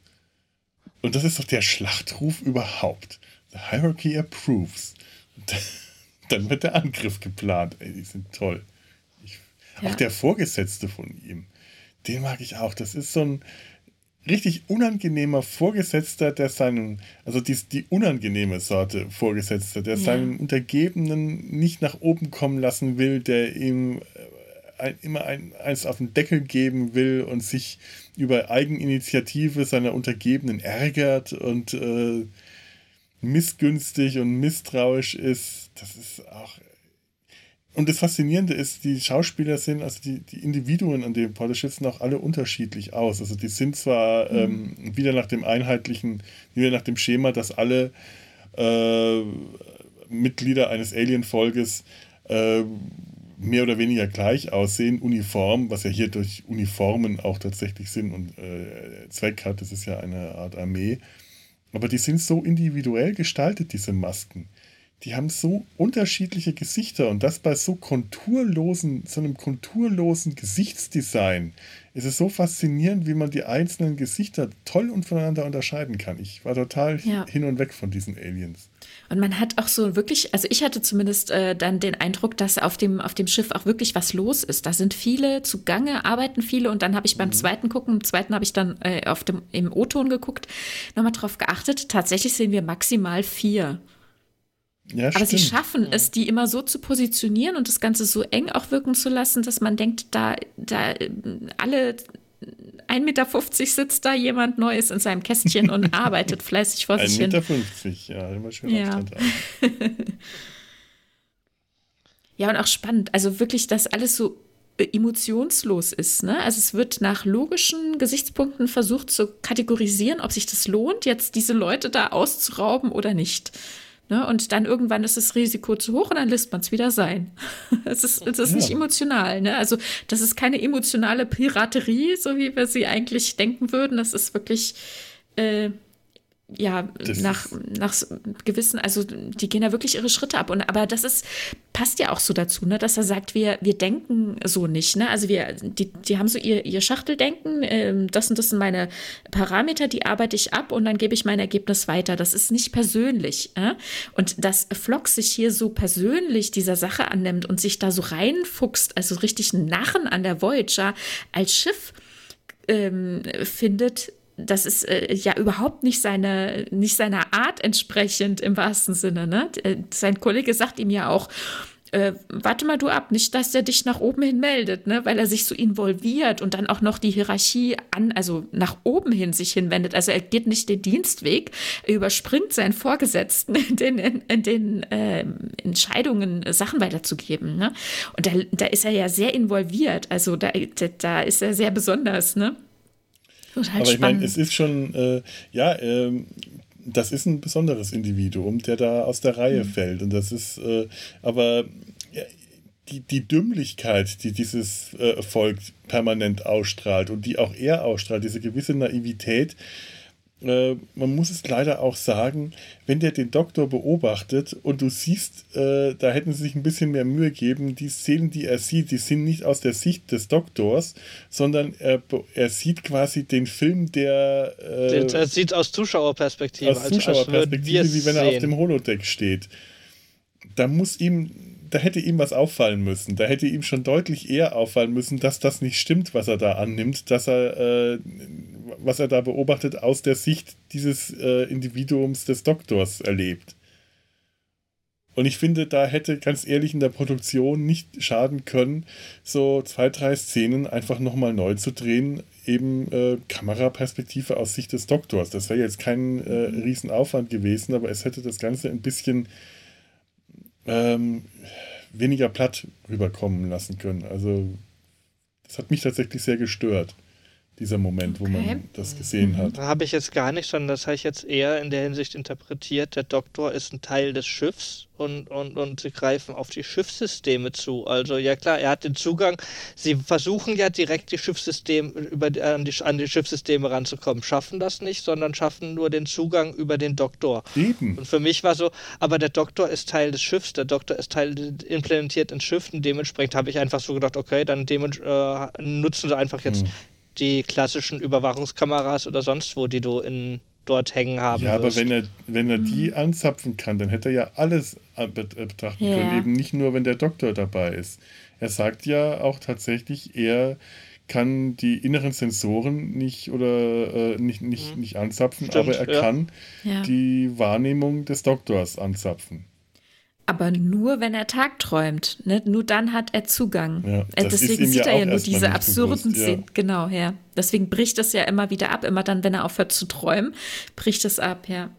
Und das ist doch der Schlachtruf überhaupt. The hierarchy approves. Und dann wird der Angriff geplant. Ey, die sind toll. Ich, ja. Auch der Vorgesetzte von ihm, den mag ich auch. Das ist so ein richtig unangenehmer Vorgesetzter, der seinen, also die, die unangenehme Sorte Vorgesetzter, der ja. seinen Untergebenen nicht nach oben kommen lassen will, der ihm ein, immer ein, eins auf den Deckel geben will und sich über Eigeninitiative seiner Untergebenen ärgert und äh, missgünstig und misstrauisch ist, das ist auch. und das Faszinierende ist, die Schauspieler sind, also die, die Individuen an dem Porterschiff sind auch alle unterschiedlich aus. Also die sind zwar mhm. ähm, wieder nach dem einheitlichen, wieder nach dem Schema, dass alle äh, Mitglieder eines Alien-Volkes äh, mehr oder weniger gleich aussehen, uniform, was ja hier durch Uniformen auch tatsächlich Sinn und äh, Zweck hat. Das ist ja eine Art Armee. Aber die sind so individuell gestaltet, diese Masken die haben so unterschiedliche Gesichter und das bei so konturlosen, so einem konturlosen Gesichtsdesign. Es ist so faszinierend, wie man die einzelnen Gesichter toll und voneinander unterscheiden kann. Ich war total ja. hin und weg von diesen Aliens. Und man hat auch so wirklich, also ich hatte zumindest äh, dann den Eindruck, dass auf dem, auf dem Schiff auch wirklich was los ist. Da sind viele zugange, arbeiten viele und dann habe ich beim mhm. zweiten gucken, im zweiten habe ich dann äh, auf dem, im O-Ton geguckt, nochmal drauf geachtet. Tatsächlich sehen wir maximal vier. Ja, Aber sie schaffen es, die immer so zu positionieren und das Ganze so eng auch wirken zu lassen, dass man denkt, da, da alle 1,50 Meter sitzt da jemand Neues in seinem Kästchen und arbeitet fleißig vor sich hin. 1,50 Meter, ja, immer schön ja. ja, und auch spannend. Also wirklich, dass alles so äh, emotionslos ist. Ne? Also es wird nach logischen Gesichtspunkten versucht zu kategorisieren, ob sich das lohnt, jetzt diese Leute da auszurauben oder nicht. Ne? Und dann irgendwann ist das Risiko zu hoch und dann lässt man es wieder sein. es ist, es ist ja. nicht emotional. Ne? Also das ist keine emotionale Piraterie, so wie wir sie eigentlich denken würden. Das ist wirklich äh, ja, nach, nach gewissen, also die gehen da wirklich ihre Schritte ab. Und aber das ist, passt ja auch so dazu, ne, dass er sagt, wir, wir denken so nicht, ne? Also wir, die, die haben so ihr, ihr Schachteldenken, äh, das und das sind meine Parameter, die arbeite ich ab und dann gebe ich mein Ergebnis weiter. Das ist nicht persönlich. Äh? Und dass Flock sich hier so persönlich dieser Sache annimmt und sich da so reinfuchst, also richtig einen Narren an der Voyager als Schiff ähm, findet, das ist äh, ja überhaupt nicht seine, nicht seiner Art entsprechend im wahrsten Sinne. Ne? Äh, sein Kollege sagt ihm ja auch, äh, warte mal du ab, nicht, dass der dich nach oben hin meldet, ne? weil er sich so involviert und dann auch noch die Hierarchie an, also nach oben hin sich hinwendet. Also er geht nicht den Dienstweg, er überspringt seinen Vorgesetzten in den, in, in den äh, Entscheidungen, Sachen weiterzugeben. Ne? Und da, da ist er ja sehr involviert, also da, da ist er sehr besonders. Ne? Total Aber ich meine, es ist schon, äh, ja, äh, das ist ein besonderes Individuum, der da aus der Reihe mhm. fällt. Und das ist, äh, aber die, die Dümmlichkeit, die dieses äh, Volk permanent ausstrahlt und die auch er ausstrahlt, diese gewisse Naivität, äh, man muss es leider auch sagen, wenn der den Doktor beobachtet und du siehst, äh, da hätten sie sich ein bisschen mehr Mühe geben, die Szenen, die er sieht, die sind nicht aus der Sicht des Doktors, sondern er, er sieht quasi den Film, der. Äh, er sieht aus Zuschauerperspektive. Aus Zuschauerperspektive, als, als wie wenn er auf dem Holodeck steht. Da muss ihm da hätte ihm was auffallen müssen. Da hätte ihm schon deutlich eher auffallen müssen, dass das nicht stimmt, was er da annimmt, dass er, äh, was er da beobachtet, aus der Sicht dieses äh, Individuums des Doktors erlebt. Und ich finde, da hätte ganz ehrlich in der Produktion nicht schaden können, so zwei, drei Szenen einfach nochmal neu zu drehen, eben äh, Kameraperspektive aus Sicht des Doktors. Das wäre jetzt kein äh, Riesenaufwand gewesen, aber es hätte das Ganze ein bisschen ähm, weniger platt rüberkommen lassen können. Also das hat mich tatsächlich sehr gestört dieser Moment, okay. wo man das gesehen mhm. hat. Habe ich jetzt gar nicht, sondern das habe ich jetzt eher in der Hinsicht interpretiert, der Doktor ist ein Teil des Schiffs und, und, und sie greifen auf die Schiffssysteme zu. Also ja klar, er hat den Zugang, sie versuchen ja direkt die Schiffssysteme über die, an, die, an die Schiffssysteme ranzukommen, schaffen das nicht, sondern schaffen nur den Zugang über den Doktor. Eben. Und für mich war so, aber der Doktor ist Teil des Schiffs, der Doktor ist Teil implementiert ins Schiff und dementsprechend habe ich einfach so gedacht, okay, dann äh, nutzen sie einfach jetzt hm die klassischen Überwachungskameras oder sonst wo, die du in dort hängen haben. Ja, wirst. aber wenn er, wenn er die mhm. anzapfen kann, dann hätte er ja alles betrachten ja. können, eben nicht nur, wenn der Doktor dabei ist. Er sagt ja auch tatsächlich, er kann die inneren Sensoren nicht oder äh, nicht, nicht, mhm. nicht anzapfen, Stimmt, aber er ja. kann ja. die Wahrnehmung des Doktors anzapfen. Aber nur, wenn er tagträumt. Ne? Nur dann hat er Zugang. Ja, äh, Deswegen sieht er ja nur diese absurden Szenen. Ja. Genau, ja. Deswegen bricht das ja immer wieder ab. Immer dann, wenn er aufhört zu träumen, bricht es ab, ja.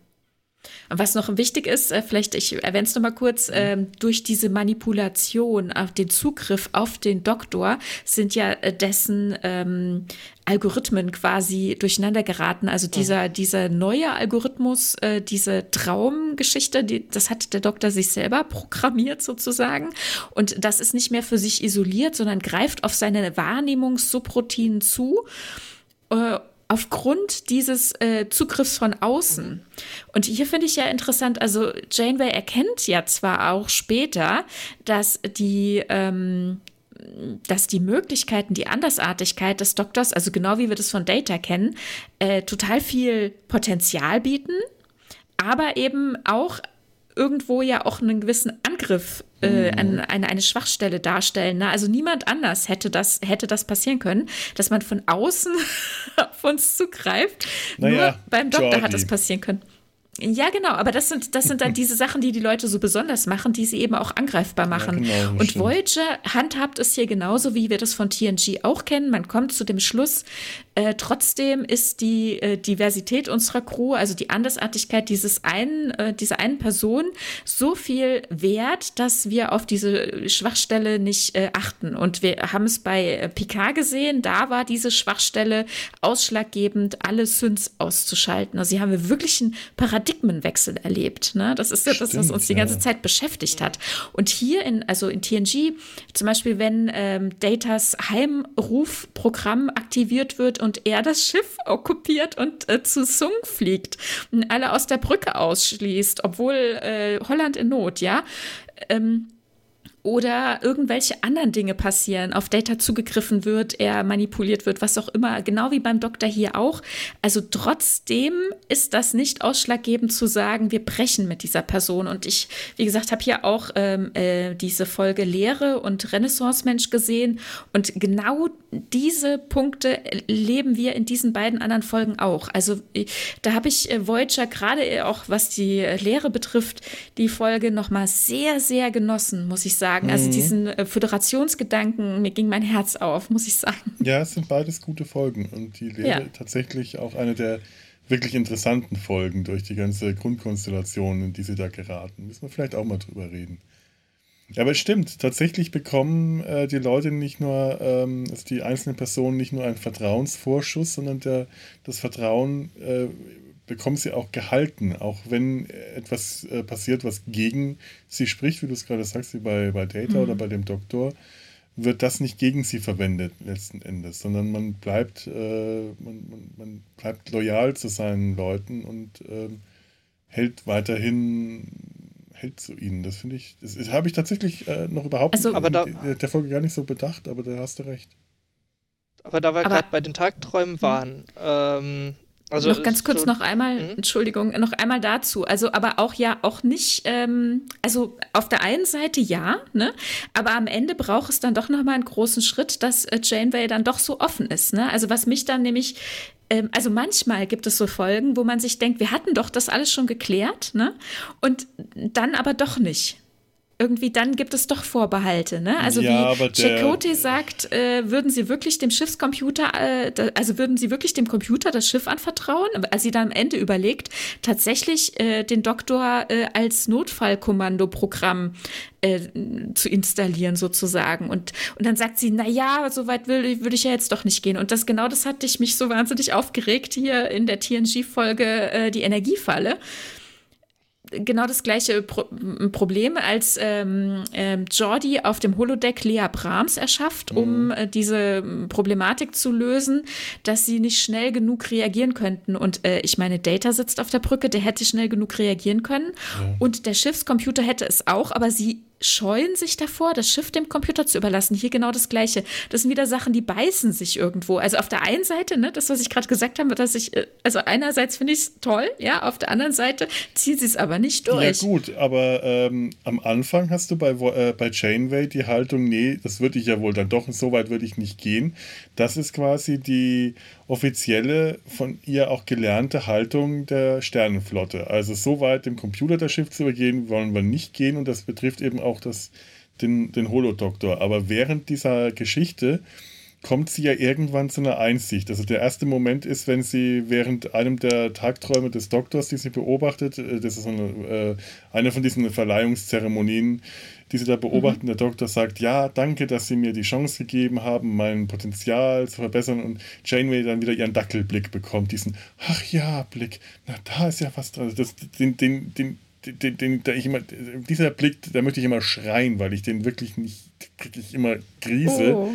Was noch wichtig ist, äh, vielleicht, ich erwähne es nochmal kurz, äh, durch diese Manipulation auf den Zugriff auf den Doktor sind ja äh, dessen ähm, Algorithmen quasi durcheinander geraten. Also dieser, mhm. dieser neue Algorithmus, äh, diese Traumgeschichte, die, das hat der Doktor sich selber programmiert sozusagen. Und das ist nicht mehr für sich isoliert, sondern greift auf seine Wahrnehmungssubroutinen zu. Äh, aufgrund dieses äh, Zugriffs von außen. Und hier finde ich ja interessant, also Janeway erkennt ja zwar auch später, dass die ähm, dass die Möglichkeiten, die Andersartigkeit des Doktors, also genau wie wir das von Data kennen, äh, total viel Potenzial bieten, aber eben auch irgendwo ja auch einen gewissen Angriff äh, mhm. an, eine, eine Schwachstelle darstellen. Ne? Also niemand anders hätte das, hätte das passieren können, dass man von außen auf uns zugreift. Naja, Nur beim Doktor Jordi. hat das passieren können. Ja, genau, aber das sind, das sind dann diese Sachen, die die Leute so besonders machen, die sie eben auch angreifbar machen. Ja, genau, und stimmt. Voyager handhabt es hier genauso, wie wir das von TNG auch kennen. Man kommt zu dem Schluss, äh, trotzdem ist die äh, Diversität unserer Crew, also die Andersartigkeit dieses einen, äh, dieser einen Person, so viel wert, dass wir auf diese Schwachstelle nicht äh, achten. Und wir haben es bei äh, Picard gesehen, da war diese Schwachstelle ausschlaggebend, alle Synths auszuschalten. Also sie haben wir wirklich einen Paradigmenwechsel erlebt. Ne? Das ist ja das, was uns die ganze Zeit beschäftigt hat. Und hier in, also in TNG, zum Beispiel, wenn ähm, Datas Heimrufprogramm aktiviert wird und er das Schiff okkupiert und äh, zu Sung fliegt und alle aus der Brücke ausschließt, obwohl äh, Holland in Not, ja. Ähm, oder irgendwelche anderen Dinge passieren, auf Data zugegriffen wird, er manipuliert wird, was auch immer, genau wie beim Doktor hier auch. Also trotzdem ist das nicht ausschlaggebend zu sagen, wir brechen mit dieser Person. Und ich, wie gesagt, habe hier auch ähm, äh, diese Folge Lehre und Renaissance-Mensch gesehen. Und genau diese Punkte leben wir in diesen beiden anderen Folgen auch. Also da habe ich äh, Voyager gerade auch, was die Lehre betrifft, die Folge nochmal sehr, sehr genossen, muss ich sagen sagen. Also mhm. diesen äh, Föderationsgedanken, mir ging mein Herz auf, muss ich sagen. Ja, es sind beides gute Folgen und die Lehre ja. tatsächlich auch eine der wirklich interessanten Folgen durch die ganze Grundkonstellation, in die sie da geraten. Müssen wir vielleicht auch mal drüber reden. Ja, aber es stimmt, tatsächlich bekommen äh, die Leute nicht nur, ähm, also die einzelnen Personen nicht nur einen Vertrauensvorschuss, sondern der, das Vertrauen äh, bekommen sie auch gehalten, auch wenn etwas äh, passiert, was gegen sie spricht, wie du es gerade sagst, wie bei, bei Data mhm. oder bei dem Doktor, wird das nicht gegen sie verwendet letzten Endes, sondern man bleibt, äh, man, man, man, bleibt loyal zu seinen Leuten und äh, hält weiterhin hält zu ihnen. Das finde ich, das, das habe ich tatsächlich äh, noch überhaupt also, aber da, der, der Folge gar nicht so bedacht, aber da hast du recht. Aber da wir gerade bei den Tagträumen waren, ähm, also noch ganz kurz so, noch einmal, mh. Entschuldigung, noch einmal dazu. Also, aber auch ja, auch nicht, ähm, also auf der einen Seite ja, ne? Aber am Ende braucht es dann doch nochmal einen großen Schritt, dass äh, Janeway dann doch so offen ist, ne? Also, was mich dann nämlich ähm, also manchmal gibt es so Folgen, wo man sich denkt, wir hatten doch das alles schon geklärt, ne? Und dann aber doch nicht irgendwie dann gibt es doch Vorbehalte. Ne? Also ja, wie Chakotay sagt, äh, würden Sie wirklich dem Schiffscomputer, äh, da, also würden Sie wirklich dem Computer das Schiff anvertrauen? Als sie dann am Ende überlegt, tatsächlich äh, den Doktor äh, als Notfallkommandoprogramm äh, zu installieren sozusagen. Und, und dann sagt sie, na ja, so weit würde würd ich ja jetzt doch nicht gehen. Und das genau das hatte ich mich so wahnsinnig aufgeregt hier in der TNG-Folge äh, Die Energiefalle genau das gleiche Pro Problem, als ähm, ähm, Jordi auf dem Holodeck Lea Brahms erschafft, um mhm. äh, diese Problematik zu lösen, dass sie nicht schnell genug reagieren könnten. Und äh, ich meine, Data sitzt auf der Brücke, der hätte schnell genug reagieren können. Ja. Und der Schiffscomputer hätte es auch, aber sie scheuen sich davor, das Schiff dem Computer zu überlassen. Hier genau das Gleiche. Das sind wieder Sachen, die beißen sich irgendwo. Also auf der einen Seite, ne, das, was ich gerade gesagt habe, dass ich, äh, also einerseits finde ich es toll, ja, auf der anderen Seite ziehen sie es aber nicht durch. Ja, gut, aber ähm, am Anfang hast du bei, äh, bei Chainway die Haltung, nee, das würde ich ja wohl dann doch, so weit würde ich nicht gehen. Das ist quasi die offizielle, von ihr auch gelernte Haltung der Sternenflotte. Also so weit dem Computer das Schiff zu übergehen, wollen wir nicht gehen und das betrifft eben auch das, den, den Holodoktor. Aber während dieser Geschichte kommt sie ja irgendwann zu einer Einsicht. Also der erste Moment ist, wenn sie während einem der Tagträume des Doktors, die sie beobachtet, äh, das ist eine, äh, eine von diesen Verleihungszeremonien, die sie da beobachten. Mhm. Der Doktor sagt, ja, danke, dass Sie mir die Chance gegeben haben, mein Potenzial zu verbessern. Und Janeway dann wieder ihren Dackelblick bekommt, diesen, ach ja, Blick, na da ist ja was dran. Das, den, den, den, den, den, den ich immer, dieser Blick, da möchte ich immer schreien, weil ich den wirklich nicht, kriege ich immer Krise. Oh.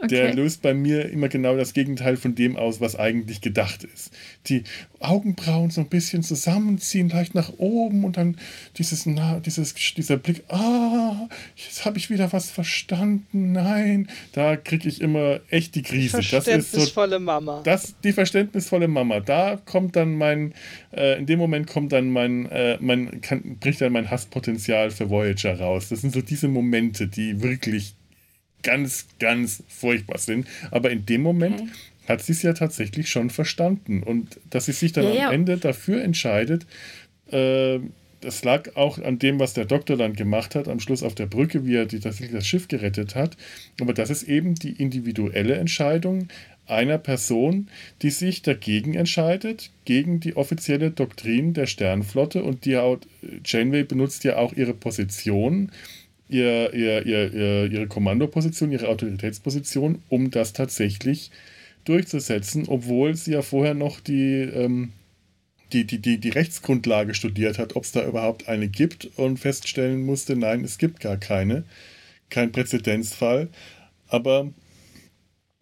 Okay. Der löst bei mir immer genau das Gegenteil von dem aus, was eigentlich gedacht ist. Die Augenbrauen so ein bisschen zusammenziehen, leicht nach oben und dann dieses, na, dieses, dieser Blick, ah, jetzt habe ich wieder was verstanden, nein, da kriege ich immer echt die Krise. Verständnisvolle so, Mama. Das, die verständnisvolle Mama. Da kommt dann mein, äh, in dem Moment kommt dann mein, äh, mein kann, bricht dann mein Hasspotenzial für Voyager raus. Das sind so diese Momente, die wirklich ganz, ganz furchtbar sind. Aber in dem Moment okay. hat sie es ja tatsächlich schon verstanden. Und dass sie sich dann ja, am ja. Ende dafür entscheidet, äh, das lag auch an dem, was der Doktor dann gemacht hat, am Schluss auf der Brücke, wie er die, tatsächlich das Schiff gerettet hat. Aber das ist eben die individuelle Entscheidung einer Person, die sich dagegen entscheidet, gegen die offizielle Doktrin der Sternflotte. Und die Janeway benutzt ja auch ihre Position ihr, ihr, ihr, ihre Kommandoposition, ihre Autoritätsposition, um das tatsächlich durchzusetzen, obwohl sie ja vorher noch die, ähm, die, die, die, die Rechtsgrundlage studiert hat, ob es da überhaupt eine gibt und feststellen musste, nein, es gibt gar keine, kein Präzedenzfall. Aber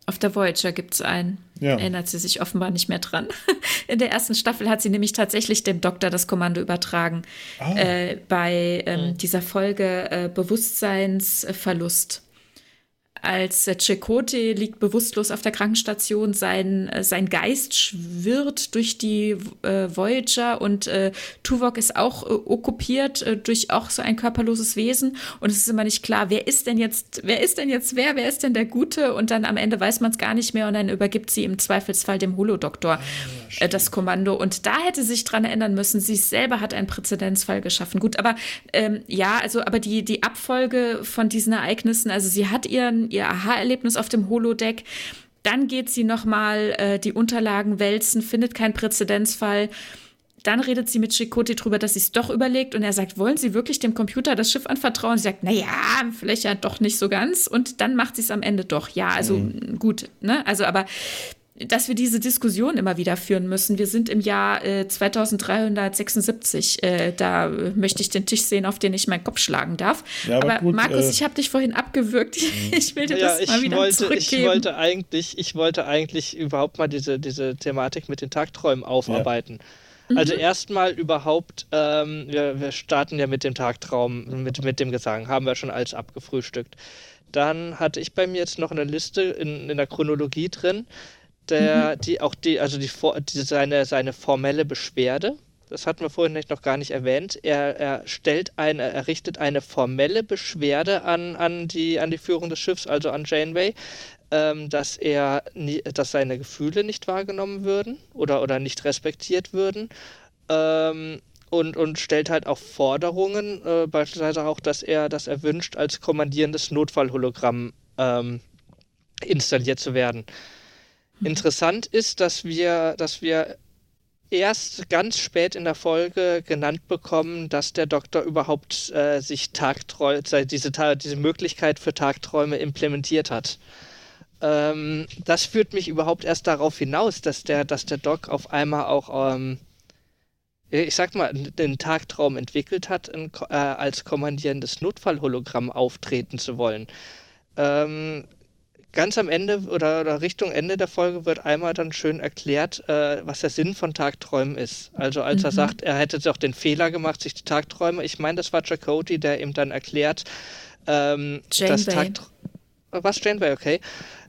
auf der Voyager gibt es einen. Ja. Erinnert sie sich offenbar nicht mehr dran. In der ersten Staffel hat sie nämlich tatsächlich dem Doktor das Kommando übertragen. Ah. Äh, bei ähm, mhm. dieser Folge äh, Bewusstseinsverlust als äh, Chakotay liegt bewusstlos auf der Krankenstation, sein, äh, sein Geist schwirrt durch die äh, Voyager und äh, Tuvok ist auch äh, okkupiert äh, durch auch so ein körperloses Wesen und es ist immer nicht klar, wer ist denn jetzt, wer ist denn jetzt wer, wer ist denn der Gute und dann am Ende weiß man es gar nicht mehr und dann übergibt sie im Zweifelsfall dem Holodoktor ah, das Kommando und da hätte sich dran erinnern müssen, sie selber hat einen Präzedenzfall geschaffen. Gut, aber ähm, ja, also aber die, die Abfolge von diesen Ereignissen, also sie hat ihren ihr Aha-Erlebnis auf dem Holodeck. Dann geht sie nochmal äh, die Unterlagen wälzen, findet keinen Präzedenzfall. Dann redet sie mit Chakotay drüber, dass sie es doch überlegt und er sagt, wollen Sie wirklich dem Computer das Schiff anvertrauen? Sie sagt, naja, vielleicht ja doch nicht so ganz. Und dann macht sie es am Ende doch. Ja, also mhm. gut, ne? Also, aber dass wir diese Diskussion immer wieder führen müssen. Wir sind im Jahr äh, 2376. Äh, da möchte ich den Tisch sehen, auf den ich meinen Kopf schlagen darf. Ja, aber, aber gut, Markus, äh, ich habe dich vorhin abgewürgt. Ich will dir ja, das mal wieder wollte, zurückgeben. Ich wollte, eigentlich, ich wollte eigentlich überhaupt mal diese, diese Thematik mit den Tagträumen aufarbeiten. Ja. Also mhm. erstmal überhaupt, ähm, wir, wir starten ja mit dem Tagtraum, mit, mit dem Gesang, haben wir schon alles abgefrühstückt. Dann hatte ich bei mir jetzt noch eine Liste in, in der Chronologie drin der, mhm. die auch die, also die, die, seine, seine formelle Beschwerde, das hatten wir vorhin noch gar nicht erwähnt. Er, er stellt eine, er richtet eine formelle Beschwerde an, an, die, an die Führung des Schiffs, also an Janeway, ähm, dass er nie, dass seine Gefühle nicht wahrgenommen würden oder, oder nicht respektiert würden. Ähm, und, und stellt halt auch Forderungen, äh, beispielsweise auch, dass er, dass er wünscht, als kommandierendes Notfallhologramm ähm, installiert zu werden. Interessant ist, dass wir, dass wir erst ganz spät in der Folge genannt bekommen, dass der Doktor überhaupt äh, sich Tagträume, diese, diese Möglichkeit für Tagträume implementiert hat. Ähm, das führt mich überhaupt erst darauf hinaus, dass der, dass der Doc auf einmal auch, ähm, ich sag mal, den Tagtraum entwickelt hat, in, äh, als kommandierendes Notfallhologramm auftreten zu wollen. Ähm, ganz am Ende oder, oder, Richtung Ende der Folge wird einmal dann schön erklärt, äh, was der Sinn von Tagträumen ist. Also als mhm. er sagt, er hätte auch den Fehler gemacht, sich die Tagträume, ich meine, das war Chakotay, der ihm dann erklärt, ähm, dass Tagträume was Janeway, okay.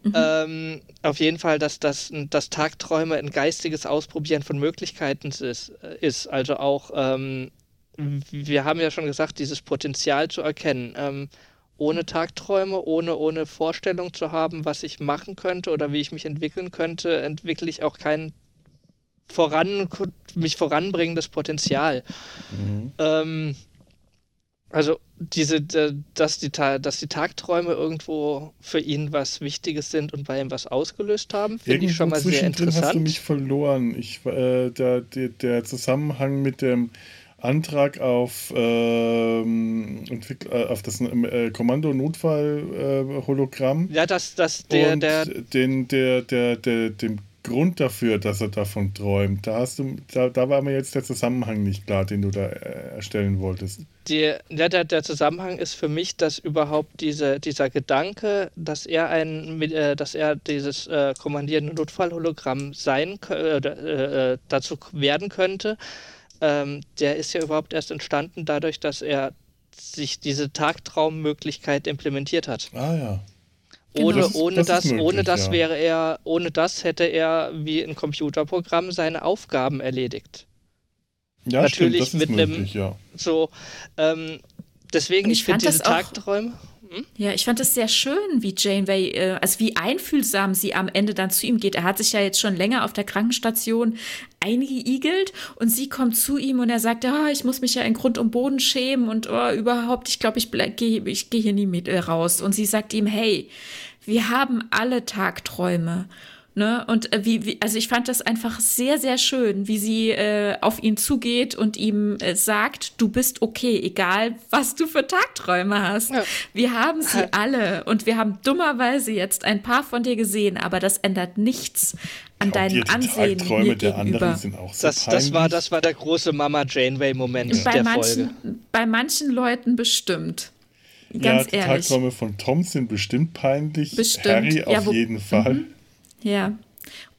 Mhm. Ähm, auf jeden Fall, dass, dass, dass Tagträume ein geistiges Ausprobieren von Möglichkeiten ist. ist. Also auch, ähm, wir haben ja schon gesagt, dieses Potenzial zu erkennen. Ähm, ohne Tagträume, ohne, ohne Vorstellung zu haben, was ich machen könnte oder wie ich mich entwickeln könnte, entwickle ich auch kein voran, mich voranbringendes Potenzial. Mhm. Ähm, Also diese, dass die, dass die Tagträume irgendwo für ihn was Wichtiges sind und bei ihm was ausgelöst haben, finde ich schon mal sehr interessant. hast du mich verloren. Ich, äh, der, der, der Zusammenhang mit dem Antrag auf, ähm, äh, auf das äh, Kommando-Notfall-Hologramm. Äh, ja, dass das der, und der, den, der, der, der, dem Grund dafür, dass er davon träumt. Da, hast du, da, da war mir jetzt der Zusammenhang nicht klar, den du da äh, erstellen wolltest. Ja, der, der Zusammenhang ist für mich, dass überhaupt diese, dieser Gedanke, dass er ein, äh, dass er dieses äh, kommandierende Notfallhologramm sein äh, äh, dazu werden könnte, ähm, der ist ja überhaupt erst entstanden dadurch, dass er sich diese Tagtraummöglichkeit implementiert hat. Ah ja. Ohne, genau. das, ohne das, das möglich, ohne das ja. wäre er, ohne das hätte er wie ein Computerprogramm seine Aufgaben erledigt. Ja, natürlich stimmt, mit möglich, einem ja. so. Ähm, deswegen, ich, ich finde diese Tagträume. Hm? Ja, ich fand es sehr schön, wie Janeway, äh, also wie einfühlsam sie am Ende dann zu ihm geht. Er hat sich ja jetzt schon länger auf der Krankenstation eingeigelt und sie kommt zu ihm und er sagt, oh, ich muss mich ja in Grund und Boden schämen und oh, überhaupt, ich glaube, ich gehe ich geh hier nie mit äh, raus. Und sie sagt ihm, hey, wir haben alle Tagträume. Ne? Und äh, wie, wie, also ich fand das einfach sehr, sehr schön, wie sie äh, auf ihn zugeht und ihm äh, sagt, du bist okay, egal was du für Tagträume hast. Ja. Wir haben sie alle und wir haben dummerweise jetzt ein paar von dir gesehen, aber das ändert nichts an deinem Ansehen. Die Tagträume der anderen sind auch so das, das, war, das war der große Mama Janeway-Moment ja. der manchen, Folge. Bei manchen Leuten bestimmt. Ganz ja, die ehrlich. Tagträume von Tom sind bestimmt peinlich. Bestimmt. Harry auf ja, wo, jeden Fall. Mhm. Ja.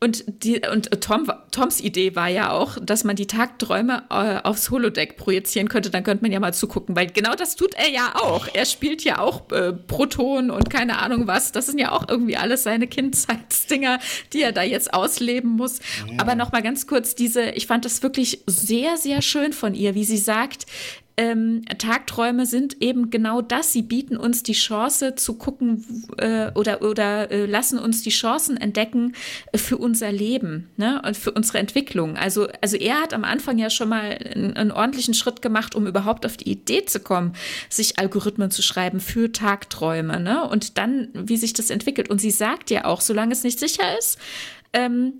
Und, die, und Tom, Toms Idee war ja auch, dass man die Tagträume äh, aufs Holodeck projizieren könnte. Dann könnte man ja mal zugucken, weil genau das tut er ja auch. Er spielt ja auch äh, Proton und keine Ahnung was. Das sind ja auch irgendwie alles seine Kindheitsdinger, die er da jetzt ausleben muss. Ja. Aber noch mal ganz kurz diese, ich fand das wirklich sehr, sehr schön von ihr, wie sie sagt, ähm, Tagträume sind eben genau das. Sie bieten uns die Chance zu gucken äh, oder, oder äh, lassen uns die Chancen entdecken äh, für unser Leben ne? und für unsere Entwicklung. Also, also er hat am Anfang ja schon mal einen, einen ordentlichen Schritt gemacht, um überhaupt auf die Idee zu kommen, sich Algorithmen zu schreiben für Tagträume. Ne? Und dann, wie sich das entwickelt. Und sie sagt ja auch, solange es nicht sicher ist, ähm,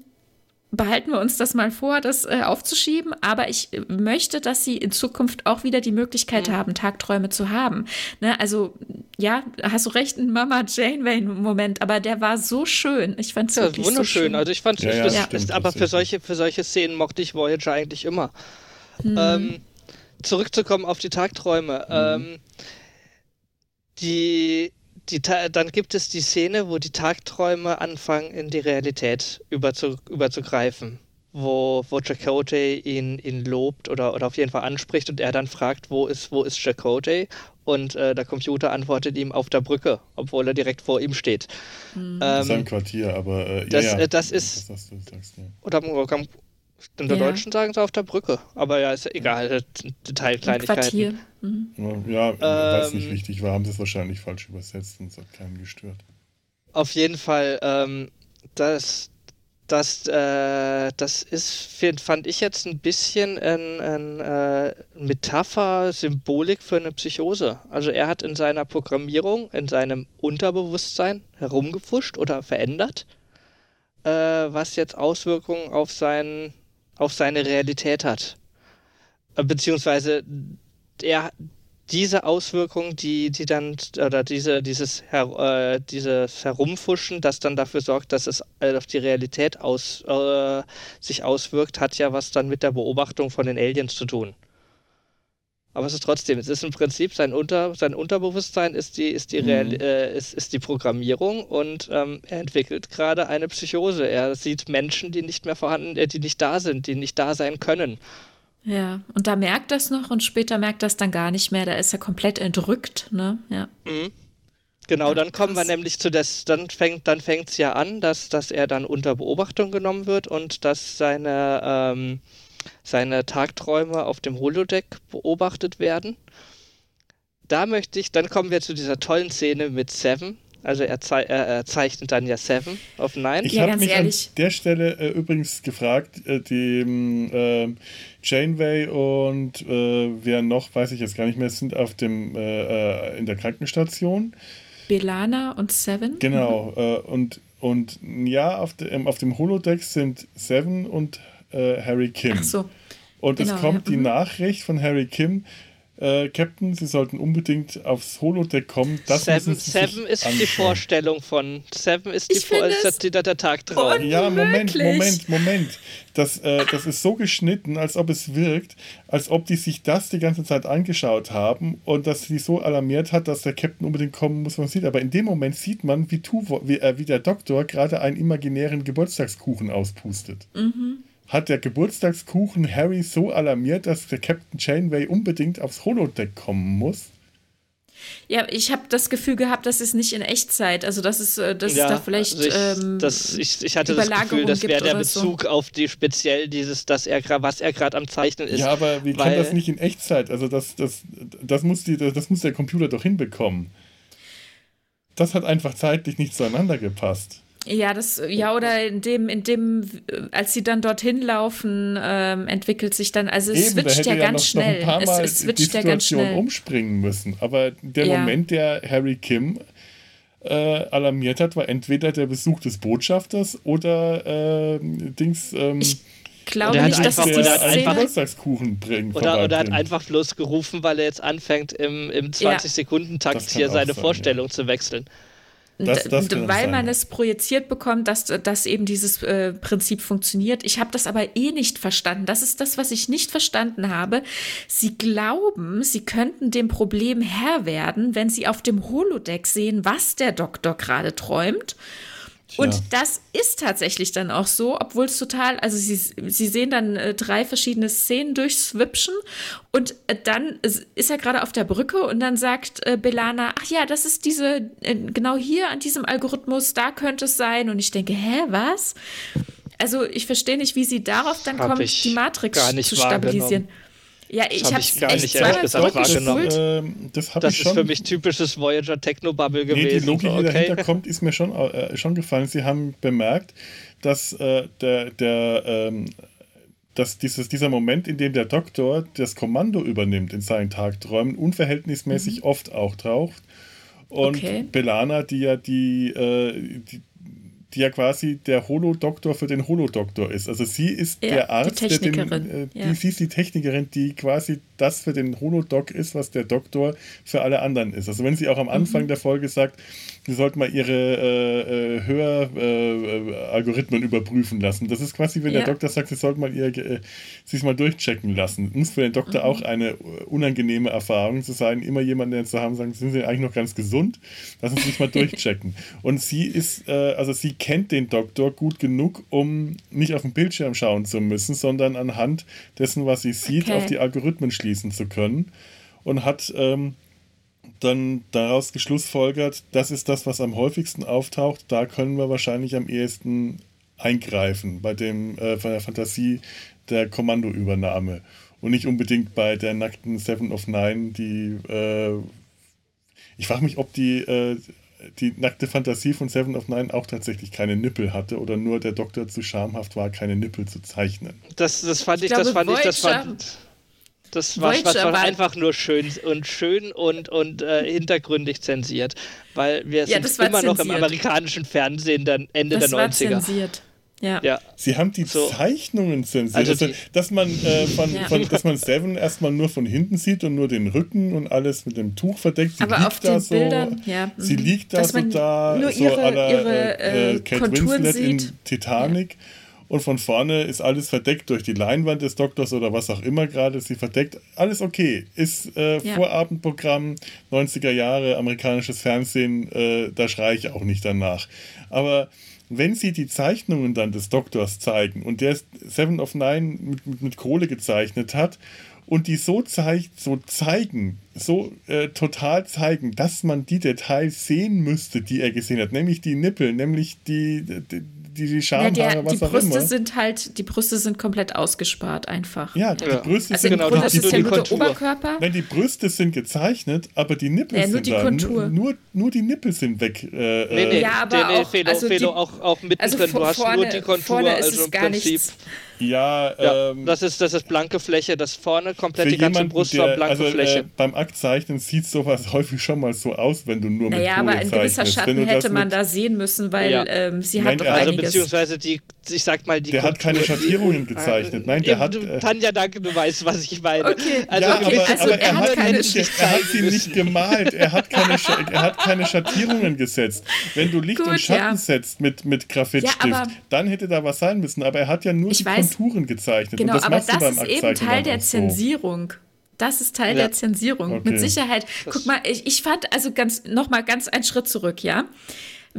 behalten wir uns das mal vor, das äh, aufzuschieben. Aber ich möchte, dass sie in Zukunft auch wieder die Möglichkeit mhm. haben, Tagträume zu haben. Ne? Also, ja, hast du recht, ein Mama Janeway-Moment, aber der war so schön. Ich fand es ja, wirklich wunderschön. So schön. Also ich fand ja, ja, das, stimmt, aber für solche, für solche Szenen mochte ich Voyager eigentlich immer. Mhm. Ähm, zurückzukommen auf die Tagträume. Mhm. Ähm, die die, dann gibt es die Szene, wo die Tagträume anfangen, in die Realität überzu, überzugreifen. Wo, wo Chakotay ihn, ihn lobt oder, oder auf jeden Fall anspricht und er dann fragt, wo ist, wo ist Chakotay? Und äh, der Computer antwortet ihm auf der Brücke, obwohl er direkt vor ihm steht. Mhm. Ähm, Sein Quartier, aber äh, das, ja, äh, das ist. Das, das, das, ja. Oder in der ja. Deutschen sagen sie auf der Brücke. Aber ja, ist ja egal. Detailkleinigkeiten. Mhm. Ja, ähm, weil es nicht wichtig war, haben sie es wahrscheinlich falsch übersetzt und es hat keinen gestört. Auf jeden Fall, ähm, das, das, äh, das ist, fand ich jetzt ein bisschen ein, ein äh, Metapher, Symbolik für eine Psychose. Also er hat in seiner Programmierung, in seinem Unterbewusstsein herumgefuscht oder verändert, äh, was jetzt Auswirkungen auf seinen auf seine Realität hat. Äh, beziehungsweise er, diese Auswirkung, die, die dann, oder diese, dieses, Her, äh, dieses Herumfuschen, das dann dafür sorgt, dass es äh, auf die Realität aus, äh, sich auswirkt, hat ja was dann mit der Beobachtung von den Aliens zu tun. Aber es ist trotzdem, es ist im Prinzip sein, Unter, sein Unterbewusstsein ist die, ist die, Real, mhm. äh, ist, ist die Programmierung und ähm, er entwickelt gerade eine Psychose. Er sieht Menschen, die nicht mehr vorhanden, äh, die nicht da sind, die nicht da sein können. Ja, und da merkt das noch und später merkt das dann gar nicht mehr. Da ist er komplett entrückt, ne? Ja. Mhm. Genau, dann kommen wir nämlich zu das, dann fängt dann fängt's ja an, dass, dass er dann unter Beobachtung genommen wird und dass seine ähm, seine Tagträume auf dem Holodeck beobachtet werden. Da möchte ich, dann kommen wir zu dieser tollen Szene mit Seven, Also er, zei er, er, zeichnet dann ja Seven of Nine. Ich ja, habe mich ehrlich. an der Stelle äh, übrigens gefragt, äh, die äh, Janeway und äh, wer noch, weiß ich jetzt gar nicht mehr, sind auf dem äh, äh, in der Krankenstation. Belana und Seven. Genau. Mhm. und, und ja, auf, de, auf dem Holodeck sind Seven und Harry Kim. Ach so. Und genau, es kommt ja. die mhm. Nachricht von Harry Kim, äh, Captain, Sie sollten unbedingt aufs Holodeck kommen. Das Seven, Seven ist anschauen. die Vorstellung von. Seven ist die Vorstellung, der, der Tagtraum. Ja, Moment, Moment, Moment. Das, äh, das ist so geschnitten, als ob es wirkt, als ob die sich das die ganze Zeit angeschaut haben und dass sie so alarmiert hat, dass der Captain unbedingt kommen muss, man sieht. Aber in dem Moment sieht man, wie, Tuvo, wie, äh, wie der Doktor gerade einen imaginären Geburtstagskuchen auspustet. Mhm hat der Geburtstagskuchen Harry so alarmiert, dass der Captain Janeway unbedingt aufs Holodeck kommen muss? Ja, ich habe das Gefühl gehabt, dass es nicht in Echtzeit, also dass es, äh, dass ja, da vielleicht also ich, ähm, das, ich, ich hatte das Gefühl, das wäre der Bezug so. auf die speziell dieses, dass er was er gerade am Zeichnen ist. Ja, aber wie kann das nicht in Echtzeit? Also das, das, das muss die, das muss der Computer doch hinbekommen. Das hat einfach zeitlich nicht zueinander gepasst. Ja, das, ja, oder in dem, in dem, als sie dann dorthin laufen, ähm, entwickelt sich dann, also es Eben, switcht ja, ja ganz noch, schnell. Noch es, es switcht die Situation ja ganz schnell. umspringen müssen. Aber der ja. Moment, der Harry Kim äh, alarmiert hat, war entweder der Besuch des Botschafters oder äh, Dings. Ähm, ich glaube nicht, dass die Szene... Geburtstagskuchen bringen. Oder, oder hat einfach bloß gerufen, weil er jetzt anfängt, im, im 20-Sekunden-Takt hier seine sein, Vorstellung ja. zu wechseln. Das, das weil sein. man es projiziert bekommt, dass, dass eben dieses äh, Prinzip funktioniert. Ich habe das aber eh nicht verstanden. Das ist das, was ich nicht verstanden habe. Sie glauben, sie könnten dem Problem Herr werden, wenn sie auf dem Holodeck sehen, was der Doktor gerade träumt und das ist tatsächlich dann auch so, obwohl es total, also sie, sie sehen dann äh, drei verschiedene Szenen durchswipschen und äh, dann ist er gerade auf der Brücke und dann sagt äh, Belana, ach ja, das ist diese, äh, genau hier an diesem Algorithmus, da könnte es sein. Und ich denke, hä, was? Also ich verstehe nicht, wie sie darauf dann Hab kommt, die Matrix zu stabilisieren. Ja, ich habe es gar nicht ehrlich gesagt wahrgenommen. Ähm, das, das ist schon, für mich typisches Voyager Technobubble gewesen. Nee, die Logik, die dahinter kommt, ist mir schon, äh, schon gefallen. Sie haben bemerkt, dass äh, der, der ähm, dass dieses, dieser Moment, in dem der Doktor das Kommando übernimmt in seinen Tagträumen, unverhältnismäßig mhm. oft auch taucht. Und okay. Belana, die ja die, äh, die, die ja quasi der Holodoktor für den Holodoktor ist. Also sie ist ja, der Arzt, der den, äh, die, ja. sie ist die Technikerin, die quasi das für den Holodoc ist, was der Doktor für alle anderen ist. Also wenn sie auch am Anfang mhm. der Folge sagt, sie sollten mal ihre äh, äh Höralgorithmen äh, überprüfen lassen. Das ist quasi, wenn ja. der Doktor sagt, sie sollten mal ihr, äh, sich mal durchchecken lassen. Muss für den Doktor mhm. auch eine unangenehme Erfahrung zu sein, immer jemanden zu haben, sagen, sind sie eigentlich noch ganz gesund? Lassen Sie sich mal durchchecken. Und sie ist, äh, also sie kennt den Doktor gut genug, um nicht auf den Bildschirm schauen zu müssen, sondern anhand dessen, was sie sieht, okay. auf die Algorithmen schließen zu können. Und hat ähm, dann daraus geschlussfolgert, das ist das, was am häufigsten auftaucht. Da können wir wahrscheinlich am ehesten eingreifen bei, dem, äh, bei der Fantasie der Kommandoübernahme. Und nicht unbedingt bei der nackten Seven of Nine, die. Äh, ich frage mich, ob die äh, die nackte Fantasie von Seven of Nine auch tatsächlich keine Nippel hatte oder nur der Doktor zu schamhaft war, keine Nippel zu zeichnen. Das, das fand ich, ich das fand ich, das fand. Das war, das war einfach nur schön und schön und, und äh, hintergründig zensiert, weil wir ja, sind immer noch im amerikanischen Fernsehen dann Ende das der 90er. Zensiert. Ja. ja. Sie haben die so. Zeichnungen zensiert. Also, also dass man äh, von, ja. von, dass man Seven erstmal nur von hinten sieht und nur den Rücken und alles mit dem Tuch verdeckt. Sie Aber auf den so, Bildern, ja. Sie mhm. liegt da so da, nur so ihre, aller, ihre äh, äh, Kate Konturen Winslet sieht. in Titanic. Ja. Und von vorne ist alles verdeckt durch die Leinwand des Doktors oder was auch immer gerade sie verdeckt. Alles okay. Ist äh, Vorabendprogramm, 90er Jahre, amerikanisches Fernsehen, äh, da schreie ich auch nicht danach. Aber wenn sie die Zeichnungen dann des Doktors zeigen und der Seven of Nine mit, mit, mit Kohle gezeichnet hat und die so, zeig, so zeigen, so äh, total zeigen, dass man die Details sehen müsste, die er gesehen hat, nämlich die Nippel, nämlich die, die, die, die Schamhaare, Ja, der, was die auch Brüste immer. sind halt, die Brüste sind komplett ausgespart einfach. ja, die Ja. Brüste Also sind genau, Grunde das ist ja nur die der. Oberkörper. Nein, die Brüste sind gezeichnet, aber die Nippel Ja, nur sind die da. Kontur. Nur, nur die Nippel sind weg. Äh, Nee, nee, äh, Ja, aber nee, nee, auch- Felo, also Felo die- auch, auch mittendrin. Also du hast vorne, nur die Kontur, vorne ist also im gar Prinzip. nichts. Ja, Ja, ähm, das ist das ist blanke Fläche, das vorne komplett die ganze jemanden, Brust war der, blanke also Fläche. äh, beim Aktzeichnen sieht sowas häufig schon mal so aus, wenn du nur mit Naja, aber Kohle ein gewisser zeichnest. Schatten hätte man da sehen müssen, weil Ja. ähm, sie Nein, hat er doch hat- also einiges. beziehungsweise die, ich sag mal die Der hat keine Schattierungen gezeichnet. Nein, der Eben, hat. Äh, Tanja, danke, du weißt, was ich meine. Okay. Also, ja, aber, also aber er hat keine nicht, Sch- er hat sie nicht gemalt. Er hat keine, er hat keine Schattierungen gesetzt. Wenn du Licht Gut, und Schatten ja. setzt mit, mit Graphitstift, aber- dann hätte da was sein müssen. Aber er hat ja nur Ich die weiß- Konturen gezeichnet. Genau, und das aber das beim ist eben Teil der so. Zensierung. Das ist Teil Ja. der Zensierung. Okay. Mit Sicherheit. Guck mal, ich, ich fand also ganz noch mal ganz einen Schritt zurück, ja.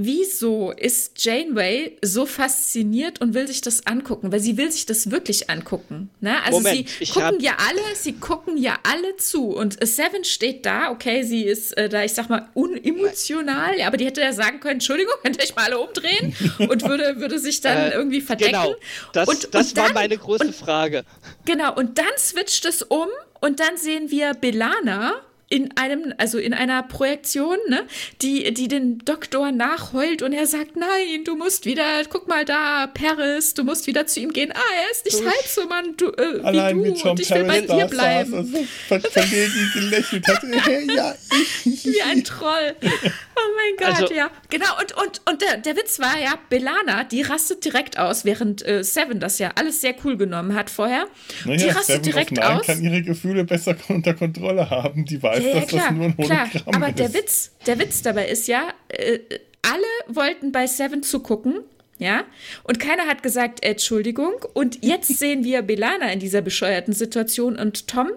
Wieso ist Janeway so fasziniert und will sich das angucken? Weil sie will sich das wirklich angucken. Ne? Also Moment, sie gucken ja alle, sie gucken ja alle zu. Und Seven steht da, okay, sie ist äh, da, ich sag mal, unemotional, ja, aber die hätte ja sagen können, Entschuldigung, könnt ihr euch mal alle umdrehen und würde, würde sich dann Äh, irgendwie verdecken. Genau, das, und, das und war dann, meine große und, Frage. Genau, und dann switcht es um und dann sehen wir Belana in einem, also in einer Projektion, ne, die, die den Doktor nachheult und er sagt, nein, du musst wieder, guck mal da, Paris, du musst wieder zu ihm gehen. Ah, er ist nicht halb so Mann, du, äh, Allein wie wie du Tom und ich will bei Paris dir da saß bleiben. und so ver verlegen gelächelt hat. Ja, ich. Wie ein Troll. Oh mein Gott, Also- ja. Genau, und, und, und der, der Witz war ja, Belana, die rastet direkt aus, während äh, Seven das ja alles sehr cool genommen hat vorher. die Naja, rastet Seven direkt Nine aus. kann ihre Gefühle besser unter Kontrolle haben. Die weiß, Ja, ja, dass klar, das nur ein klar. Hologramm Aber ist. der Witz, der Witz dabei ist ja, äh, alle wollten bei Seven zugucken, ja, und keiner hat gesagt, Entschuldigung. Und jetzt sehen wir Belana in dieser bescheuerten Situation und Tom.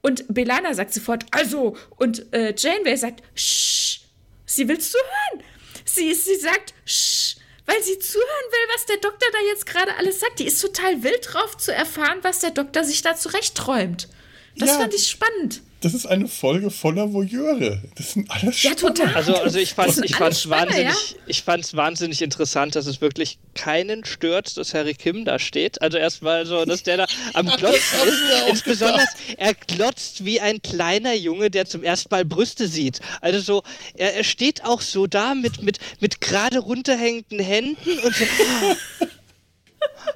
Und Belana sagt sofort, also, und äh, Janeway sagt, Shh, sie will zuhören. Sie, sie sagt, Shh, weil sie zuhören will, was der Doktor da jetzt gerade alles sagt. Die ist total wild drauf zu erfahren, was der Doktor sich da zurechtträumt. Das Ja. fand ich spannend. Das ist eine Folge voller Voyeure. Das sind alles Ja, total. Also, also ich fand ich fand's wahnsinnig, ich fand's wahnsinnig interessant, dass es wirklich keinen stört, dass Harry Kim da steht. Also erstmal so, dass der da am Glotzen ist. Insbesondere, er glotzt wie ein kleiner Junge, der zum ersten Mal Brüste sieht. Also so, er, er steht auch so da mit, mit, mit gerade runterhängenden Händen und so.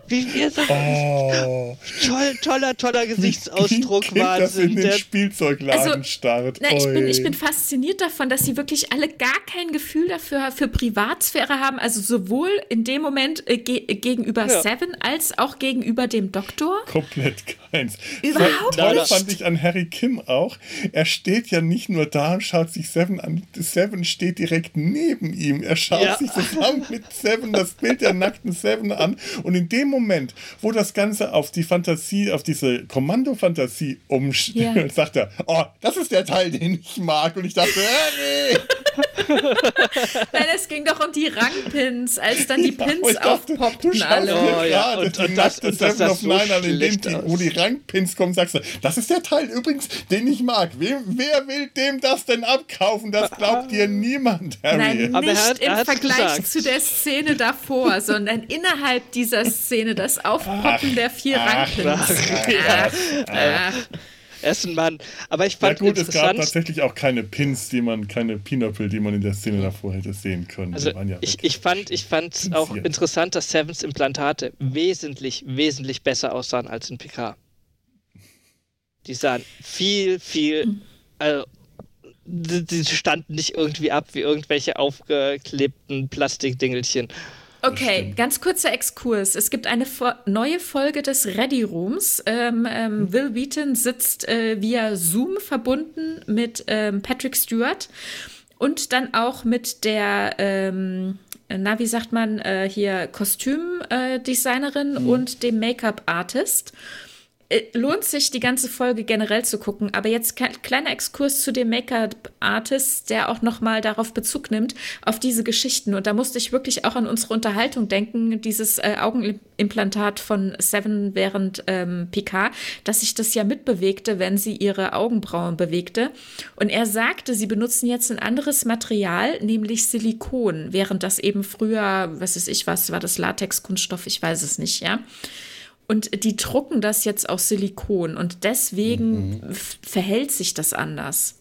Wie wir so Oh, toll, toller, toller Gesichtsausdruck, Kind, das in Wahnsinn. den Spielzeugladen Also, starrt. Na, ich, bin, ich bin fasziniert davon, dass sie wirklich alle gar kein Gefühl dafür für Privatsphäre haben. Also sowohl in dem Moment äh, ge gegenüber Ja. Seven als auch gegenüber dem Doktor. Komplett keins. Überhaupt Toll nicht. fand ich an Harry Kim auch. Er steht ja nicht nur da und schaut sich Seven an. Seven steht direkt neben ihm. Er schaut Ja. sich zusammen mit Seven das Bild der nackten Seven an. Und in dem Moment, wo das Ganze auf die Fantasie, auf diese Kommandofantasie umstellt, Ja. sagt er, oh, das ist der Teil, den ich mag. Und ich dachte, Harry! Nein, es ging doch um die Rangpins, als dann die Ja, Pins dachte, du aufpoppten alle. Oh, ja, und- und das- und das sah of so Nine an, in dem aus. wo die Rangpins kommen, sagst du, das ist der Teil übrigens, den ich mag. Wer, wer will dem das denn abkaufen? Das glaubt dir niemand, Harry. Nein, Aber er nicht hat- im Vergleich gesagt. zu der Szene davor, sondern innerhalb dieser Szene das Aufpoppen der vier ach, Rangpins. ach, Ach, ach. Ist ein Mann. Aber ich Ja fand gut, es gab tatsächlich auch keine Pins, die man, keine Pinöppel, die man in der Szene davor hätte sehen können. Also ja ich, ich fand ich fand's auch Zensiert. interessant, dass Sevens Implantate wesentlich, wesentlich besser aussahen als in PK. Die sahen viel, viel, also die, die standen nicht irgendwie ab wie irgendwelche aufgeklebten Plastikdingelchen. Okay, ganz kurzer Exkurs. Es gibt eine neue Folge des Ready Rooms. Ähm, ähm, Will Wheaton sitzt äh, via Zoom verbunden mit ähm, Patrick Stewart und dann auch mit der, ähm, na, wie sagt man, äh, hier Kostümdesignerin und dem Make-up-Artist. Äh, lohnt sich, die ganze Folge generell zu gucken. Aber jetzt kleiner Exkurs zu dem Make-up-Artist, der auch nochmal darauf Bezug nimmt, auf diese Geschichten. Und da musste ich wirklich auch an unsere Unterhaltung denken, dieses äh, Augenimplantat von Seven während ähm, PK, dass sich das ja mitbewegte, wenn sie ihre Augenbrauen bewegte. Und er sagte, sie benutzen jetzt ein anderes Material, nämlich Silikon, während das eben früher, was weiß ich was, war das Latex-Kunststoff, ich weiß es nicht, ja. Und die drucken das jetzt aus Silikon und deswegen mhm. verhält sich das anders.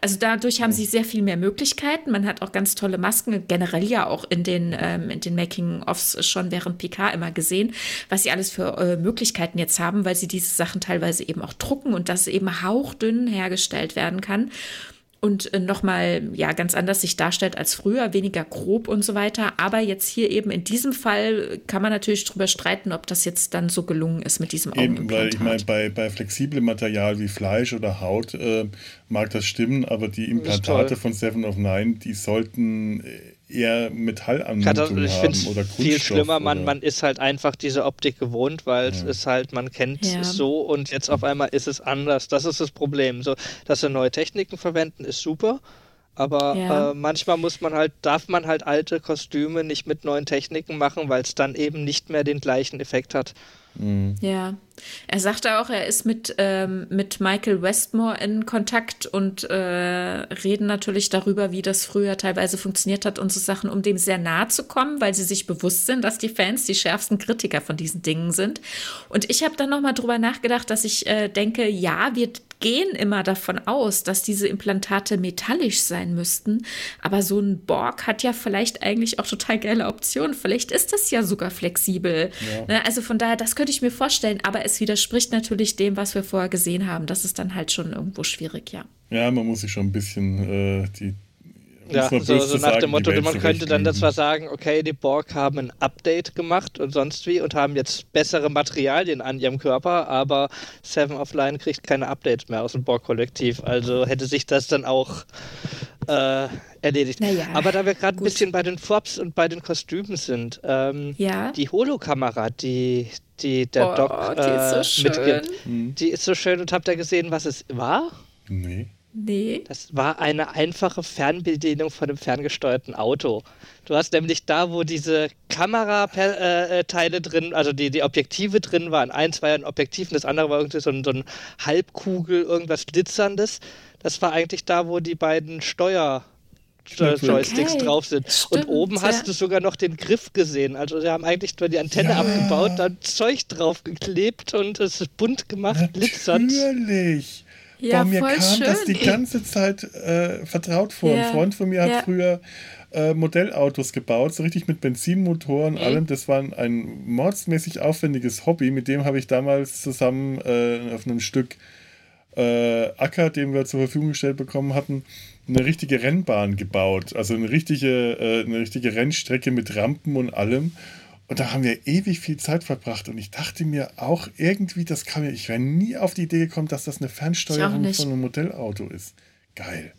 Also dadurch haben sie sehr viel mehr Möglichkeiten. Man hat auch ganz tolle Masken, generell ja auch in den, ähm, in den Making-ofs schon während PK immer gesehen, was sie alles für äh, Möglichkeiten jetzt haben, weil sie diese Sachen teilweise eben auch drucken und das eben hauchdünn hergestellt werden kann und äh, nochmal ja ganz anders sich darstellt als früher, weniger grob und so weiter. Aber jetzt hier eben in diesem Fall kann man natürlich darüber streiten, ob das jetzt dann so gelungen ist mit diesem Eben, weil ich meine, bei, bei flexiblem Material wie Fleisch oder Haut äh, mag das stimmen, aber die Implantate von Seven of Nine, die sollten äh, eher Metallanmutung ich haben oder Kunststoff. Viel schlimmer, man, man ist halt einfach diese Optik gewohnt, weil es ist halt, man kennt ja. es so und jetzt auf einmal ist es anders. Das ist das Problem. So, dass sie neue Techniken verwenden, ist super. Aber ja. äh, manchmal muss man halt, darf man halt alte Kostüme nicht mit neuen Techniken machen, weil es dann eben nicht mehr den gleichen Effekt hat. Mhm. Ja. Er sagte auch, er ist mit, ähm, mit Michael Westmore in Kontakt und äh, reden natürlich darüber, wie das früher teilweise funktioniert hat und so Sachen, um dem sehr nahe zu kommen, weil sie sich bewusst sind, dass die Fans die schärfsten Kritiker von diesen Dingen sind. Und ich habe dann nochmal drüber nachgedacht, dass ich äh, denke, ja, wir gehen immer davon aus, dass diese Implantate metallisch sein müssten. Aber so ein Borg hat ja vielleicht eigentlich auch total geile Optionen. Vielleicht ist das ja sogar flexibel. Ja. Ne, also von daher, das könnte ich mir vorstellen. Aber es widerspricht natürlich dem, was wir vorher gesehen haben. Das ist dann halt schon irgendwo schwierig, ja. Ja, man muss sich schon ein bisschen äh, die ja, so, so nach dem Motto, man könnte dann zwar sagen, okay, die Borg haben ein Update gemacht und sonst wie und haben jetzt bessere Materialien an ihrem Körper, aber Seven of Line kriegt keine Updates mehr aus dem Borg-Kollektiv. Also hätte sich das dann auch äh, erledigt. Naja, aber da wir gerade ein bisschen bei den Forbs und bei den Kostümen sind, ähm, ja? die Holokamera, die, die der oh, Doc die äh, so mitgibt, mhm. die ist so schön und habt ihr gesehen, was es war? Nee. Nee. Das war eine einfache Fernbedienung von einem ferngesteuerten Auto. Du hast nämlich da, wo diese Kamerateile äh, drin, also die, die Objektive drin waren, eins war ja ein Objektiv und das andere war irgendwie so ein, so ein Halbkugel, irgendwas Glitzerndes. Das war eigentlich da, wo die beiden Steuer Joysticks okay. drauf sind. Stimmt, und oben ja. hast du sogar noch den Griff gesehen. Also sie haben eigentlich nur die Antenne ja. abgebaut, dann Zeug drauf geklebt und es ist bunt gemacht, glitzernd. Natürlich. Ja, Boah, mir kam schön. das die ganze Zeit äh, vertraut vor. Ja. Ein Freund von mir ja. hat früher äh, Modellautos gebaut, so richtig mit Benzinmotoren, mhm. allem. Das war ein mordsmäßig aufwendiges Hobby. Mit dem habe ich damals zusammen äh, auf einem Stück äh, Acker, den wir zur Verfügung gestellt bekommen hatten, eine richtige Rennbahn gebaut. Also eine richtige, äh, eine richtige Rennstrecke mit Rampen und allem. Und da haben wir ewig viel Zeit verbracht. Und ich dachte mir auch irgendwie, das kann mir, ich wäre nie auf die Idee gekommen, dass das eine Fernsteuerung von einem Modellauto ist. Geil.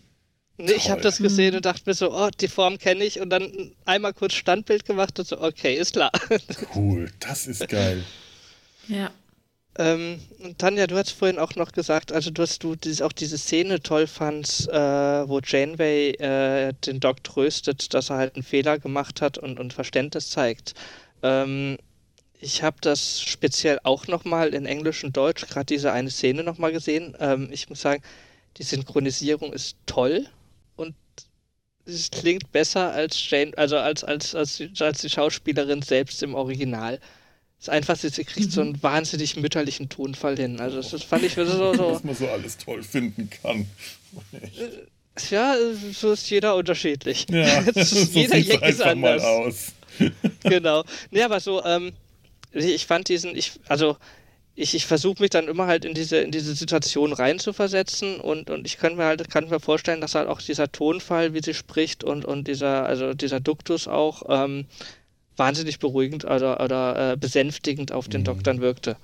Nee, ich habe das gesehen und dachte mir so, oh, die Form kenne ich. Und dann einmal kurz Standbild gemacht und so, okay, ist klar. Cool, das ist geil. Ja. Ähm, Tanja, du hast vorhin auch noch gesagt, also du hast du dieses, auch diese Szene toll fandst, äh, wo Janeway äh, den Doc tröstet, dass er halt einen Fehler gemacht hat und, und Verständnis zeigt. Ähm, ich habe das speziell auch nochmal in Englisch und Deutsch, gerade diese eine Szene nochmal gesehen. Ähm, ich muss sagen, die Synchronisierung ist toll und es klingt besser als Jane, also als, als, als, als die Schauspielerin selbst im Original. Es ist einfach, sie kriegt so einen mhm. wahnsinnig mütterlichen Tonfall hin. Also das, fand ich so, so. Was man so alles toll finden kann. Äh, ja, so ist jeder unterschiedlich. Ja, so jeder Jack ist anders. Mal aus. Genau. Nee, aber so, ähm, ich fand diesen, ich, also ich, ich versuche mich dann immer halt in diese, in diese Situation reinzuversetzen und, und ich kann mir halt, kann mir vorstellen, dass halt auch dieser Tonfall, wie sie spricht und, und dieser, also dieser Duktus auch ähm, wahnsinnig beruhigend oder, oder äh, besänftigend auf den mhm. Doktor wirkte.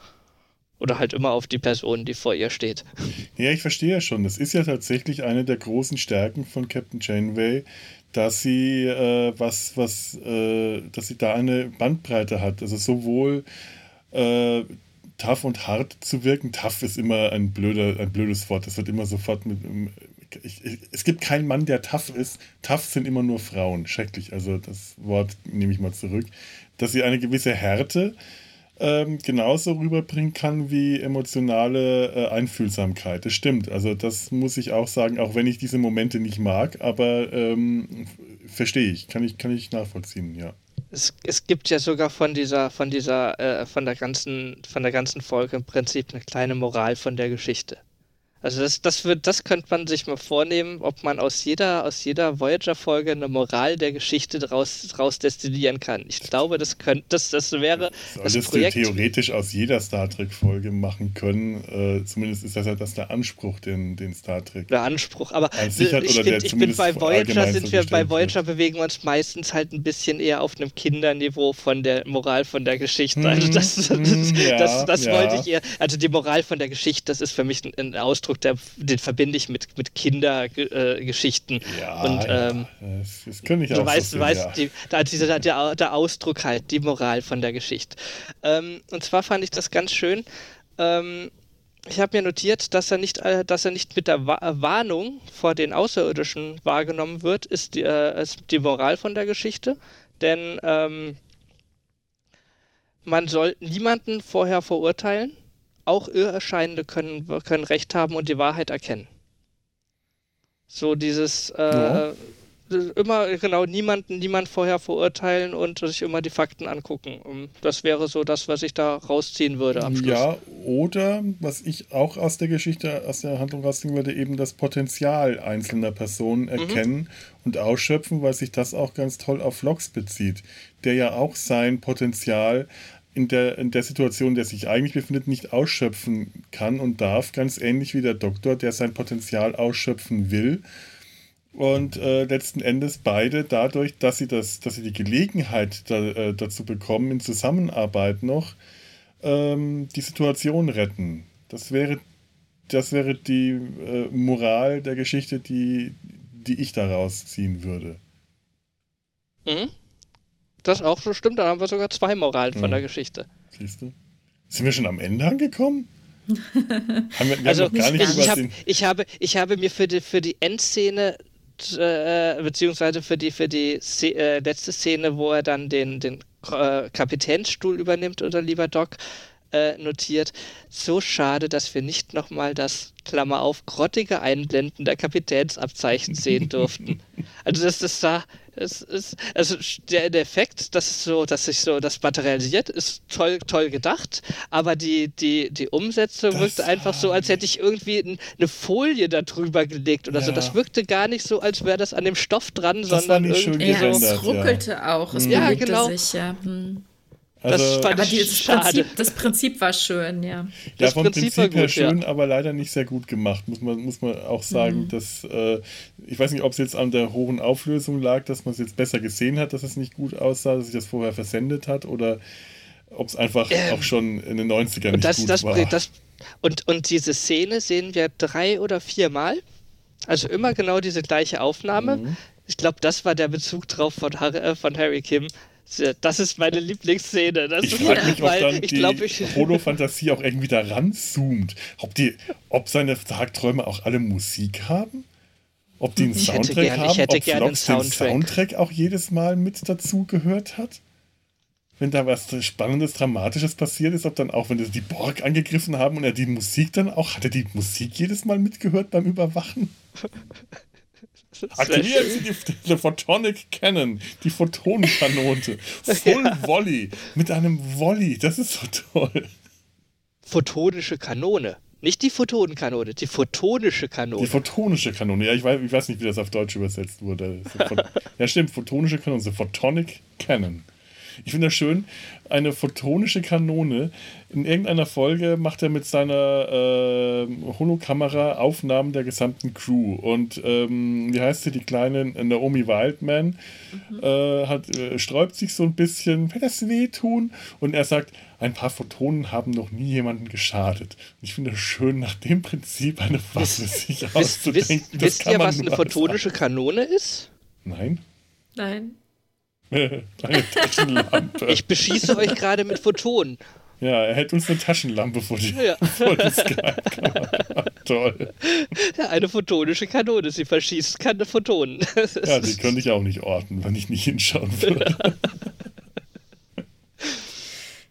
Oder halt immer auf die Person, die vor ihr steht. Ja, ich verstehe ja schon. Das ist ja tatsächlich eine der großen Stärken von Captain Janeway, dass sie äh, was, was, äh, dass sie da eine Bandbreite hat. Also sowohl äh, tough und hart zu wirken. Tough ist immer ein, blöder, ein blödes Wort. Das wird immer sofort mit. Ich, ich, es gibt keinen Mann, der tough ist. Tough sind immer nur Frauen. Schrecklich. Also das Wort nehme ich mal zurück. Dass sie eine gewisse Härte ähm, genauso rüberbringen kann wie emotionale äh, Einfühlsamkeit. Das stimmt. Also das muss ich auch sagen, auch wenn ich diese Momente nicht mag, aber ähm, verstehe ich, kann ich, kann ich nachvollziehen, ja. Es, es gibt ja sogar von dieser, von dieser, äh, von der ganzen, von der ganzen Folge im Prinzip eine kleine Moral von der Geschichte. Also das, das wird, das könnte man sich mal vornehmen, ob man aus jeder, aus jeder Voyager-Folge eine Moral der Geschichte daraus, daraus destillieren kann. Ich glaube, das könnte, das, das wäre Solltest das Projekt. du theoretisch aus jeder Star Trek-Folge machen können. Äh, zumindest ist das ja das der Anspruch, den, den Star Trek. Der Anspruch, aber ich, find, ich bin bei Voyager sind wir bei Voyager wird. bewegen wir uns meistens halt ein bisschen eher auf einem Kinderniveau von der Moral von der Geschichte. Also das, das, mm, ja, das, das ja. wollte ich eher. Also die Moral von der Geschichte, das ist für mich ein, ein Ausdruck Ausdruck, der, den verbinde ich mit, mit Kindergeschichten. Äh, ja, und ähm, das, das kann ich auch du weißt, so weißt ja. die, da, dieser, der, der Ausdruck halt, die Moral von der Geschichte. Ähm, und zwar fand ich das ganz schön. Ähm, ich habe mir notiert, dass er nicht, äh, dass er nicht mit der Warnung vor den Außerirdischen wahrgenommen wird, ist die, äh, ist die Moral von der Geschichte. Denn ähm, man soll niemanden vorher verurteilen auch Irrerscheinende können, können Recht haben und die Wahrheit erkennen. So dieses äh, ja. immer genau niemanden, niemand vorher verurteilen und sich immer die Fakten angucken. Das wäre so das, was ich da rausziehen würde am Schluss. Ja, oder was ich auch aus der Geschichte, aus der Handlung rausziehen würde, eben das Potenzial einzelner Personen mhm. erkennen mhm. und ausschöpfen, weil sich das auch ganz toll auf Lox bezieht, der ja auch sein Potenzial in der, in der Situation, in der sich eigentlich befindet, nicht ausschöpfen kann und darf, ganz ähnlich wie der Doktor, der sein Potenzial ausschöpfen will. Und äh, letzten Endes beide dadurch, dass sie, das, dass sie die Gelegenheit da, äh, dazu bekommen, in Zusammenarbeit noch ähm, die Situation retten. Das wäre, das wäre die äh, Moral der Geschichte, die, die ich daraus ziehen würde. Mhm. Das auch so stimmt, dann haben wir sogar zwei Moralen von der Geschichte. Siehst du? Sind wir schon am Ende angekommen? haben wir, wir also, haben gar nicht ich, hab, ich, habe, ich habe mir für die, für die Endszene äh, beziehungsweise für die, für die äh, letzte Szene, wo er dann den, den äh, Kapitänsstuhl übernimmt, unser lieber Doc, äh, notiert. So schade, dass wir nicht nochmal das, Klammer auf, grottige Einblenden der Kapitänsabzeichen sehen durften. Also das ist da, es ist, also der, der Effekt, dass es so, dass sich so das materialisiert, ist toll, toll gedacht, aber die, die, die Umsetzung das wirkte einfach so, als hätte ich irgendwie eine Folie darüber gelegt oder ja. so. Das wirkte gar nicht so, als wäre das an dem Stoff dran, das sondern irgendwie ja, so. Es ruckelte ja. auch, es ja, genau. sich, ja. Hm. Also, das aber dieses Prinzip, das Prinzip war schön, ja. Ja, vom Prinzip, Prinzip her schön, ja. aber leider nicht sehr gut gemacht, muss man, muss man auch sagen. Mhm. Dass, äh, ich weiß nicht, ob es jetzt an der hohen Auflösung lag, dass man es jetzt besser gesehen hat, dass es nicht gut aussah, dass sich das vorher versendet hat oder ob es einfach ähm, auch schon in den 90ern nicht das, gut das, war. Das, und, und diese Szene sehen wir drei oder viermal. Also immer genau diese gleiche Aufnahme. Mhm. Ich glaube, das war der Bezug drauf von Harry, äh, von Harry Kim. Das ist meine Lieblingsszene. Das ich frage mich, ob dann ich die glaub, ich Holo-Fantasie auch irgendwie da ranzoomt. Ob, die, ob seine Tagträume auch alle Musik haben? Ob die einen ich Soundtrack gern, haben? ob Flops den Soundtrack auch jedes Mal mit dazu gehört hat? Wenn da was Spannendes, Dramatisches passiert ist, ob dann auch, wenn die Borg angegriffen haben und er die Musik dann auch, hat er die Musik jedes Mal mitgehört beim Überwachen? Aktivieren Sie die, die Photonic Cannon, die Photonenkanone. Full ja. Volley. Mit einem Volley. Das ist so toll. Photonische Kanone. Nicht die Photonenkanone, die photonische Kanone. Die photonische Kanone, ja, ich weiß, ich weiß nicht, wie das auf Deutsch übersetzt wurde. ja, stimmt, photonische Kanone, the Photonic Cannon. Ich finde das schön, eine photonische Kanone. In irgendeiner Folge macht er mit seiner äh, Holokamera Aufnahmen der gesamten Crew. Und ähm, wie heißt sie, die kleine Naomi Wildman, mhm. äh, hat, äh, sträubt sich so ein bisschen, will das wehtun? Und er sagt, ein paar Photonen haben noch nie jemanden geschadet. Und ich finde es schön, nach dem Prinzip eine Waffe sich auszudenken. Wisst, wisst ihr, was eine photonische Kanone ist? Nein. Nein. Eine Taschenlampe. Ich beschieße euch gerade mit Photonen. Ja, er hält uns eine Taschenlampe vor die, ja. vor die Skype-Kamera. Toll. Ja, eine photonische Kanone. Sie verschießt keine Photonen. ja, die könnte ich auch nicht orten, wenn ich nicht hinschauen würde.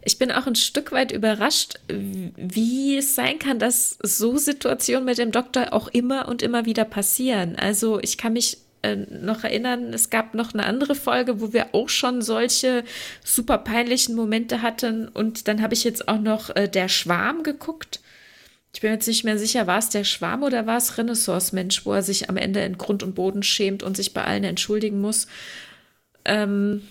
Ich bin auch ein Stück weit überrascht, wie es sein kann, dass so Situationen mit dem Doktor auch immer und immer wieder passieren. Also ich kann mich äh, noch erinnern, es gab noch eine andere Folge, wo wir auch schon solche super peinlichen Momente hatten. Und dann habe ich jetzt auch noch äh, Der Schwarm geguckt. Ich bin jetzt nicht mehr sicher, war es der Schwarm oder war es Renaissance-Mensch, wo er sich am Ende in Grund und Boden schämt und sich bei allen entschuldigen muss. Ähm,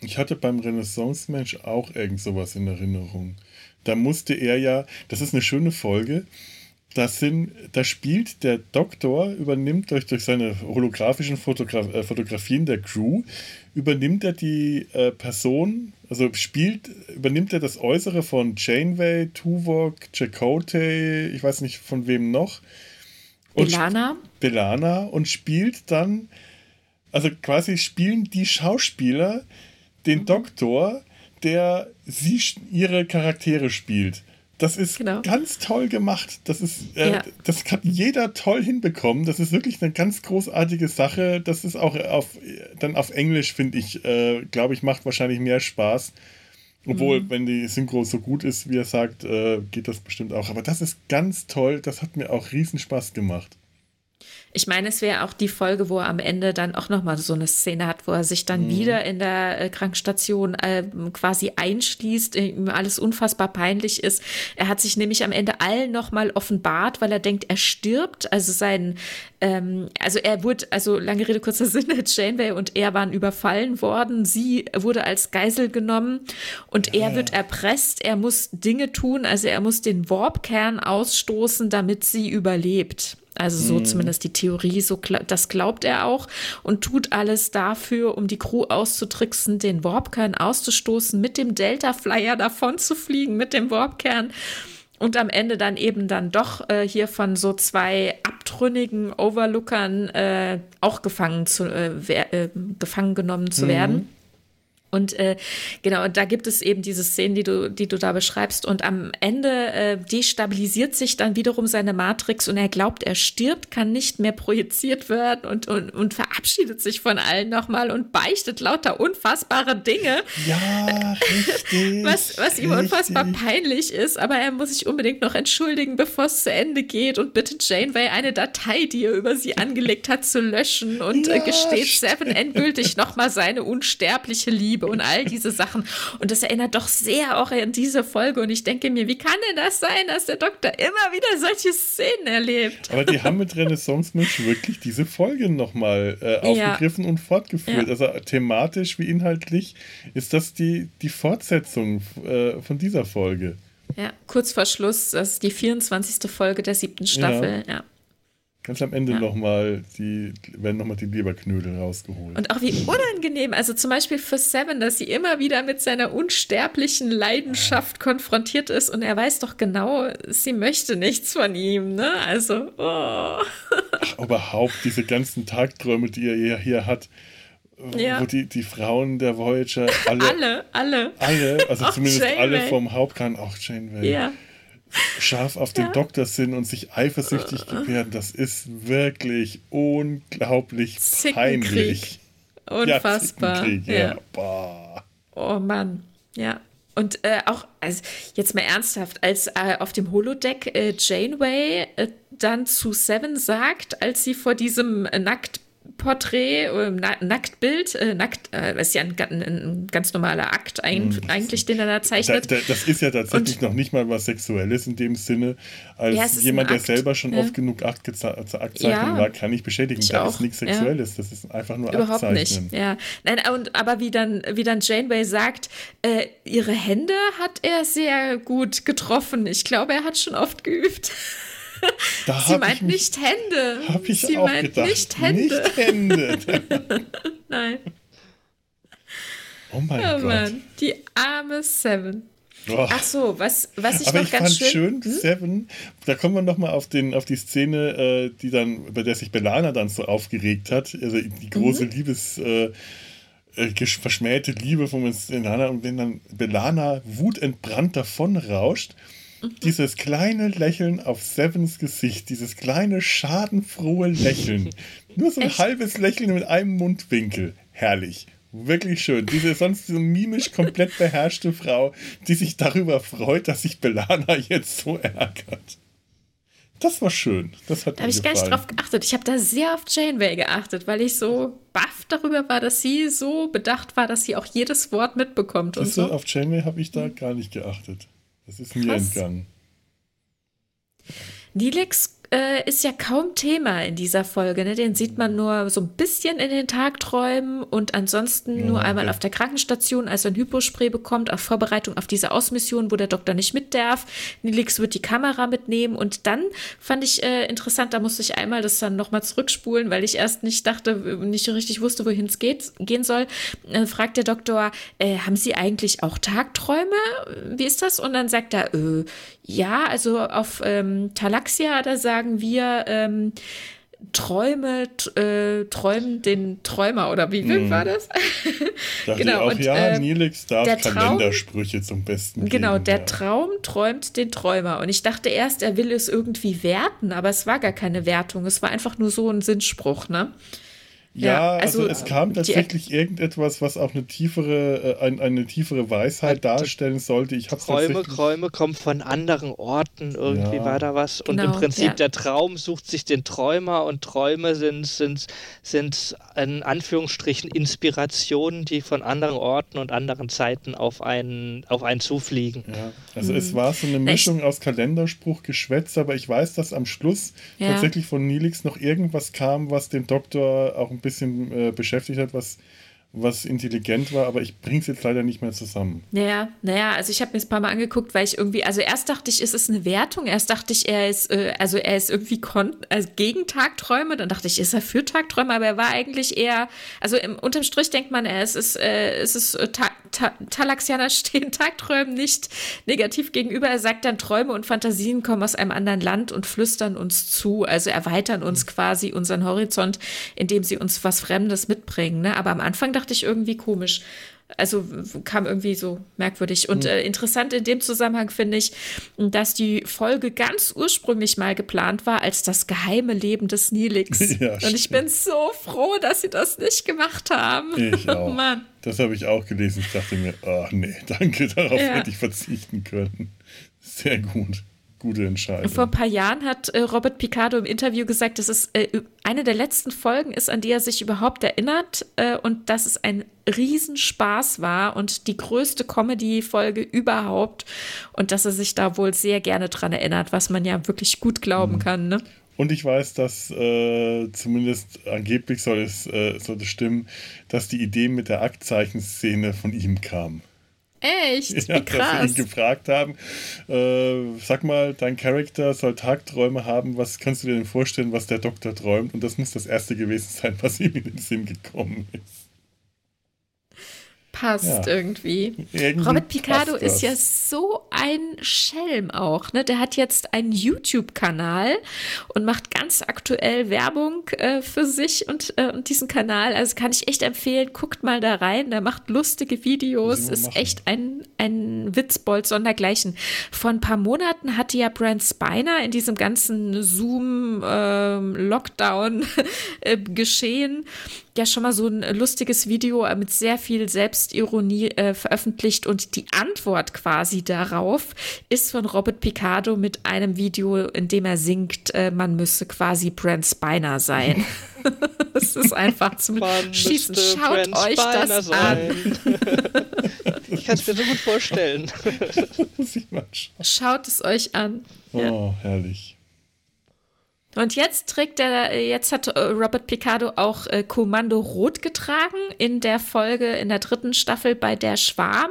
ich hatte beim Renaissance-Mensch auch irgend sowas in Erinnerung. Da musste er ja, das ist eine schöne Folge, das sind, da spielt der Doktor, übernimmt durch, durch seine holographischen Fotogra äh, Fotografien der Crew, übernimmt er die äh, Person, also spielt, übernimmt er das Äußere von Janeway, Tuvok, Chakotay, ich weiß nicht von wem noch. Belana. Belana und spielt dann, also quasi spielen die Schauspieler den mhm. Doktor, der sie ihre Charaktere spielt. Das ist genau. ganz toll gemacht. Das ist, äh, ja. das hat jeder toll hinbekommen. Das ist wirklich eine ganz großartige Sache. Das ist auch auf, dann auf Englisch, finde ich, äh, glaube ich, macht wahrscheinlich mehr Spaß. Obwohl, mhm. wenn die Synchro so gut ist, wie er sagt, äh, geht das bestimmt auch. Aber das ist ganz toll. Das hat mir auch riesen Spaß gemacht. Ich meine, es wäre auch die Folge, wo er am Ende dann auch nochmal so eine Szene hat, wo er sich dann mhm. wieder in der äh, Krankenstation äh, quasi einschließt, äh, ihm alles unfassbar peinlich ist. Er hat sich nämlich am Ende allen nochmal offenbart, weil er denkt, er stirbt. Also sein, ähm, also er wurde, also lange Rede, kurzer Sinn, Janeway und er waren überfallen worden. Sie wurde als Geisel genommen und ja. er wird erpresst. Er muss Dinge tun, also er muss den Warpkern ausstoßen, damit sie überlebt. Also so hm. zumindest die Theorie, so das glaubt er auch und tut alles dafür, um die Crew auszutricksen, den Warpkern auszustoßen, mit dem Delta Flyer davon zu fliegen, mit dem Warpkern und am Ende dann eben dann doch äh, hier von so zwei abtrünnigen Overlookern äh, auch gefangen zu äh, äh gefangen genommen zu mhm. werden. Und äh, genau, da gibt es eben diese Szenen, die du, die du da beschreibst. Und am Ende äh, destabilisiert sich dann wiederum seine Matrix und er glaubt, er stirbt, kann nicht mehr projiziert werden und, und, und verabschiedet sich von allen nochmal und beichtet lauter unfassbare Dinge. Ja, richtig. Was, was ihm richtig. unfassbar peinlich ist, aber er muss sich unbedingt noch entschuldigen, bevor es zu Ende geht und bittet Janeway, eine Datei, die er über sie angelegt hat, zu löschen und äh, ja, äh, gesteht stimmt. Seven endgültig nochmal seine unsterbliche Liebe. Liebe und all diese Sachen. Und das erinnert doch sehr auch an diese Folge. Und ich denke mir, wie kann denn das sein, dass der Doktor immer wieder solche Szenen erlebt? Aber die haben mit Renaissance Mensch wirklich diese Folge nochmal äh, aufgegriffen ja. und fortgeführt. Ja. Also thematisch wie inhaltlich ist das die, die Fortsetzung äh, von dieser Folge. Ja, kurz vor Schluss, das ist die 24. Folge der siebten Staffel, ja. ja. Ganz am Ende ja. nochmal die, werden nochmal die Leberknödel rausgeholt. Und auch wie unangenehm, also zum Beispiel für Seven, dass sie immer wieder mit seiner unsterblichen Leidenschaft ja. konfrontiert ist und er weiß doch genau, sie möchte nichts von ihm, ne? Also, oh. Ach, überhaupt diese ganzen Tagträume, die er hier hat, ja. wo die, die Frauen der Voyager alle. alle, alle. Alle, also zumindest Janeway. alle vom Hauptkern, auch Janeway. Ja scharf auf den ja. Doktor sind und sich eifersüchtig gebärden, das ist wirklich unglaublich peinlich. Unfassbar. Ja, ja. ja. Oh Mann, ja. Und äh, auch, also jetzt mal ernsthaft, als äh, auf dem Holodeck äh, Janeway äh, dann zu Seven sagt, als sie vor diesem nackt Porträt, äh, Nacktbild, äh, nackt, äh, ist ja ein, ein, ein, ganz normaler Akt ein, hm, eigentlich, den er da zeichnet. Da, da, das ist ja tatsächlich und, noch nicht mal was Sexuelles in dem Sinne, als ja, jemand, der selber schon ja. oft genug Akt, Akt ja, war, kann ich bestätigen, ich da auch. ist nichts Sexuelles, das ist einfach nur Überhaupt Aktzeichnen. nicht, ja. Nein, und, aber wie dann, wie dann Janeway sagt, äh, ihre Hände hat er sehr gut getroffen. Ich glaube, er hat schon oft geübt. Da Sie meint nicht Hände. Hab ich Sie auch meint gedacht. nicht Hände. Nicht Hände. Nein. Oh mein oh Gott. Mann, die arme Seven. Oh. Ach so, was, was ich Aber noch ich ganz fand schön, schön, hm? Seven, da kommen wir nochmal auf, auf die Szene, äh, die dann, bei der sich Belana dann so aufgeregt hat, also die große mhm. Liebes, äh, äh, verschmähte Liebe von Belana und wenn dann Belana wutentbrannt davon rauscht, mhm. dieses kleine Lächeln auf Sevens Gesicht, dieses kleine schadenfrohe Lächeln, nur so ein Echt? halbes Lächeln mit einem Mundwinkel, herrlich. Wirklich schön. Diese sonst so mimisch komplett beherrschte Frau, die sich darüber freut, dass sich Belana jetzt so ärgert. Das war schön. Das hat da habe ich gar nicht drauf geachtet. Ich habe da sehr auf Janeway geachtet, weil ich so baff darüber war, dass sie so bedacht war, dass sie auch jedes Wort mitbekommt. Und so. Auf Janeway habe ich da gar nicht geachtet. Das ist mir Krass. entgangen. Nilix äh, ist ja kaum Thema in dieser Folge. Ne? Den sieht man nur so ein bisschen in den Tagträumen und ansonsten nur einmal auf der Krankenstation, als er ein Hypospray bekommt, auf Vorbereitung auf diese Ausmission, wo der Doktor nicht mit darf. Nilix wird die Kamera mitnehmen und dann fand ich äh, interessant, da musste ich einmal das dann nochmal zurückspulen, weil ich erst nicht dachte, nicht richtig wusste, wohin es gehen soll. Dann fragt der Doktor, äh, haben Sie eigentlich auch Tagträume? Wie ist das? Und dann sagt er, äh, ja, also auf ähm, Talaxia, da sagen wir, ähm, Träume, äh, träumen den Träumer oder wie hm. war das? genau. Auch, und, ja, äh, Nilix darf Kalendersprüche zum Besten Genau, geben, der ja. Traum träumt den Träumer. Und ich dachte erst, er will es irgendwie werten, aber es war gar keine Wertung. Es war einfach nur so ein Sinnspruch, ne? Ja, also, also, es kam tatsächlich irgendetwas, was auch eine tiefere, äh, ein, eine tiefere Weisheit darstellen sollte. Ich Träume, Träume kommen von anderen Orten, irgendwie ja. war da was. Und genau, im Prinzip ja. der Traum sucht sich den Träumer und Träume sind, sind, sind in Anführungsstrichen Inspirationen, die von anderen Orten und anderen Zeiten auf einen, auf einen zufliegen. Ja, also mhm. es war so eine Mischung Echt? aus Kalenderspruch, Geschwätz, aber ich weiß, dass am Schluss tatsächlich von Nilix noch irgendwas kam, was den Doktor auch ein bisschen äh, beschäftigt hat, was was intelligent war, aber ich bringe es jetzt leider nicht mehr zusammen. Naja, naja, also ich habe mir es ein paar Mal angeguckt, weil ich irgendwie, also erst dachte ich, ist es eine Wertung, erst dachte ich, er ist, äh, also er ist irgendwie kon also gegen Tagträume, dann dachte ich, ist er für Tagträume, aber er war eigentlich eher, also im, unterm Strich denkt man, er ist, ist, äh, es ist äh, ta ta Talaxianer stehen Tagträumen nicht negativ gegenüber. Er sagt dann, Träume und Fantasien kommen aus einem anderen Land und flüstern uns zu, also erweitern uns quasi unseren Horizont, indem sie uns was Fremdes mitbringen. Ne? Aber am Anfang dachte ich irgendwie komisch. Also kam irgendwie so merkwürdig. Und mhm. äh, interessant in dem Zusammenhang finde ich, dass die Folge ganz ursprünglich mal geplant war als das geheime Leben des Nilix. Ja, und ich bin so froh, dass sie das nicht gemacht haben. Ich auch. Mann. Das habe ich auch gelesen. Ich dachte mir, oh nee, danke, darauf ja. hätte ich verzichten können. Sehr gut gute Entscheidung. Vor ein paar Jahren hat äh, Robert Picardo im Interview gesagt, dass es äh, eine der letzten Folgen ist, an die er sich überhaupt erinnert äh, und dass es ein Riesenspaß war und die größte Comedy-Folge überhaupt und dass er sich da wohl sehr gerne dran erinnert, was man ja wirklich gut glauben mhm. kann. Ne? Und ich weiß, dass äh, zumindest angeblich soll es, äh, soll es stimmen, dass die Idee mit der Aktzeichenszene von ihm kam. Echt? Ja, krass. Dass wir ihn gefragt haben, äh, sag mal, dein Charakter soll Tagträume haben, was kannst du dir denn vorstellen, was der Doktor träumt? Und das muss das erste gewesen sein, was ihm in den Sinn gekommen ist passt ja. irgendwie. irgendwie. Robert Picardo ist ja so ein Schelm auch. Ne? Der hat jetzt einen YouTube-Kanal und macht ganz aktuell Werbung äh, für sich und, äh, und diesen Kanal. Also kann ich echt empfehlen, guckt mal da rein. Der macht lustige Videos, ist machen. echt ein, ein Witzbold sondergleichen. Vor ein paar Monaten hatte ja Brent Spiner in diesem ganzen Zoom-Lockdown-Geschehen ähm, äh, ja schon mal so ein lustiges Video mit sehr viel Selbstironie äh, veröffentlicht und die Antwort quasi darauf ist von Robert Picardo mit einem Video, in dem er singt, äh, man müsse quasi Brent Spiner sein. das ist einfach zum man Schießen. Schaut Brand euch Spiner das sein. an. ich kann es mir so gut vorstellen. Schaut es euch an. Oh, ja. herrlich. Und jetzt trägt er, jetzt hat äh, Robert Picardo auch äh, Kommando Rot getragen in der Folge in der dritten Staffel bei der Schwarm.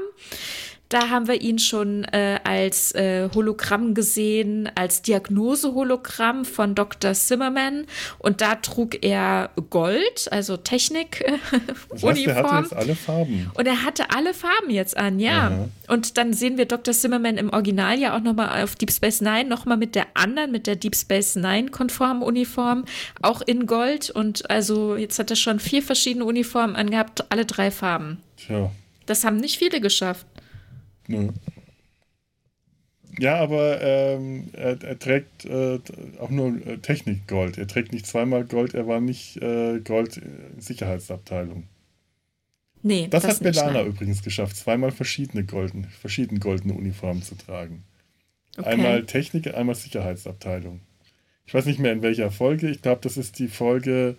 Da haben wir ihn schon äh, als äh, Hologramm gesehen, als Diagnose-Hologramm von Dr. Zimmerman. Und da trug er Gold, also Technik-Uniform. Äh, er hatte jetzt alle Farben. Und er hatte alle Farben jetzt an, ja. Aha. Und dann sehen wir Dr. Zimmerman im Original ja auch nochmal auf Deep Space Nine, nochmal mit der anderen, mit der Deep Space Nine-konformen Uniform, auch in Gold. Und also jetzt hat er schon vier verschiedene Uniformen angehabt, alle drei Farben. Tja. Das haben nicht viele geschafft. Nö. Ja, aber ähm, er, er, trägt äh, auch nur äh, Technik-Gold. Er trägt nicht zweimal Gold, er war nicht äh, Gold in Sicherheitsabteilung. Nee, das, das hat Belana übrigens geschafft, zweimal verschiedene, golden, verschiedene goldene Uniformen zu tragen. Okay. Einmal Technik, einmal Sicherheitsabteilung. Ich weiß nicht mehr in welcher Folge. Ich glaube, das ist die Folge.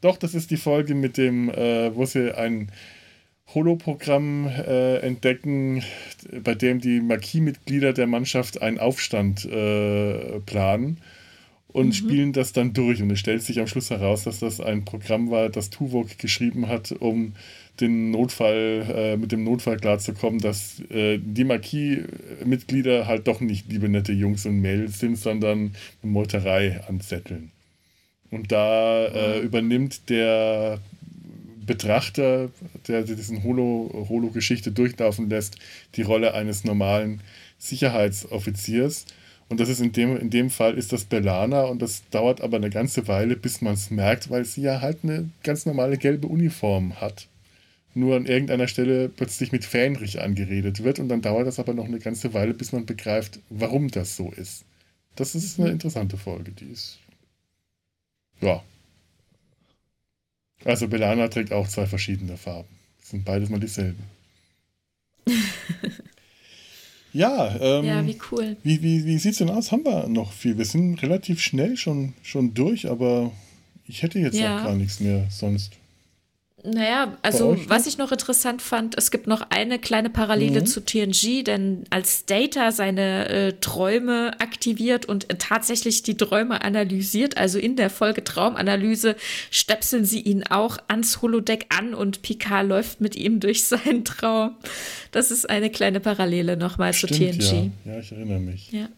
Doch, das ist die Folge mit dem, äh, wo sie ein Holoprogramm äh, entdecken, bei dem die Marquis-Mitglieder der Mannschaft einen Aufstand äh, planen und mhm. spielen das dann durch. Und es stellt sich am Schluss heraus, dass das ein Programm war, das Tuvok geschrieben hat, um den Notfall, äh, mit dem Notfall klarzukommen, dass äh, die Marquis-Mitglieder halt doch nicht liebe nette Jungs und Mädels sind, sondern eine Meuterei anzetteln. Und da äh, übernimmt der Betrachter, der diesen Holo-Geschichte Holo durchlaufen lässt, die Rolle eines normalen Sicherheitsoffiziers. Und das ist in dem, in dem Fall ist das Belana und das dauert aber eine ganze Weile, bis man es merkt, weil sie ja halt eine ganz normale gelbe Uniform hat. Nur an irgendeiner Stelle plötzlich mit Fähnrich angeredet wird und dann dauert das aber noch eine ganze Weile, bis man begreift, warum das so ist. Das ist eine interessante Folge, die ist. Ja, also Belana trägt auch zwei verschiedene Farben. Das sind beides mal dieselben. ja, ähm, ja, wie cool. Wie, wie, wie sieht es denn aus? Haben wir noch viel? Wir sind relativ schnell schon, schon durch, aber ich hätte jetzt ja. auch gar nichts mehr sonst. Naja, also was ich noch interessant fand, es gibt noch eine kleine Parallele mhm. zu TNG, denn als Data seine äh, Träume aktiviert und äh, tatsächlich die Träume analysiert, also in der Folge Traumanalyse, stöpseln sie ihn auch ans Holodeck an und Picard läuft mit ihm durch seinen Traum. Das ist eine kleine Parallele nochmal zu TNG. Ja. ja, ich erinnere mich. Ja.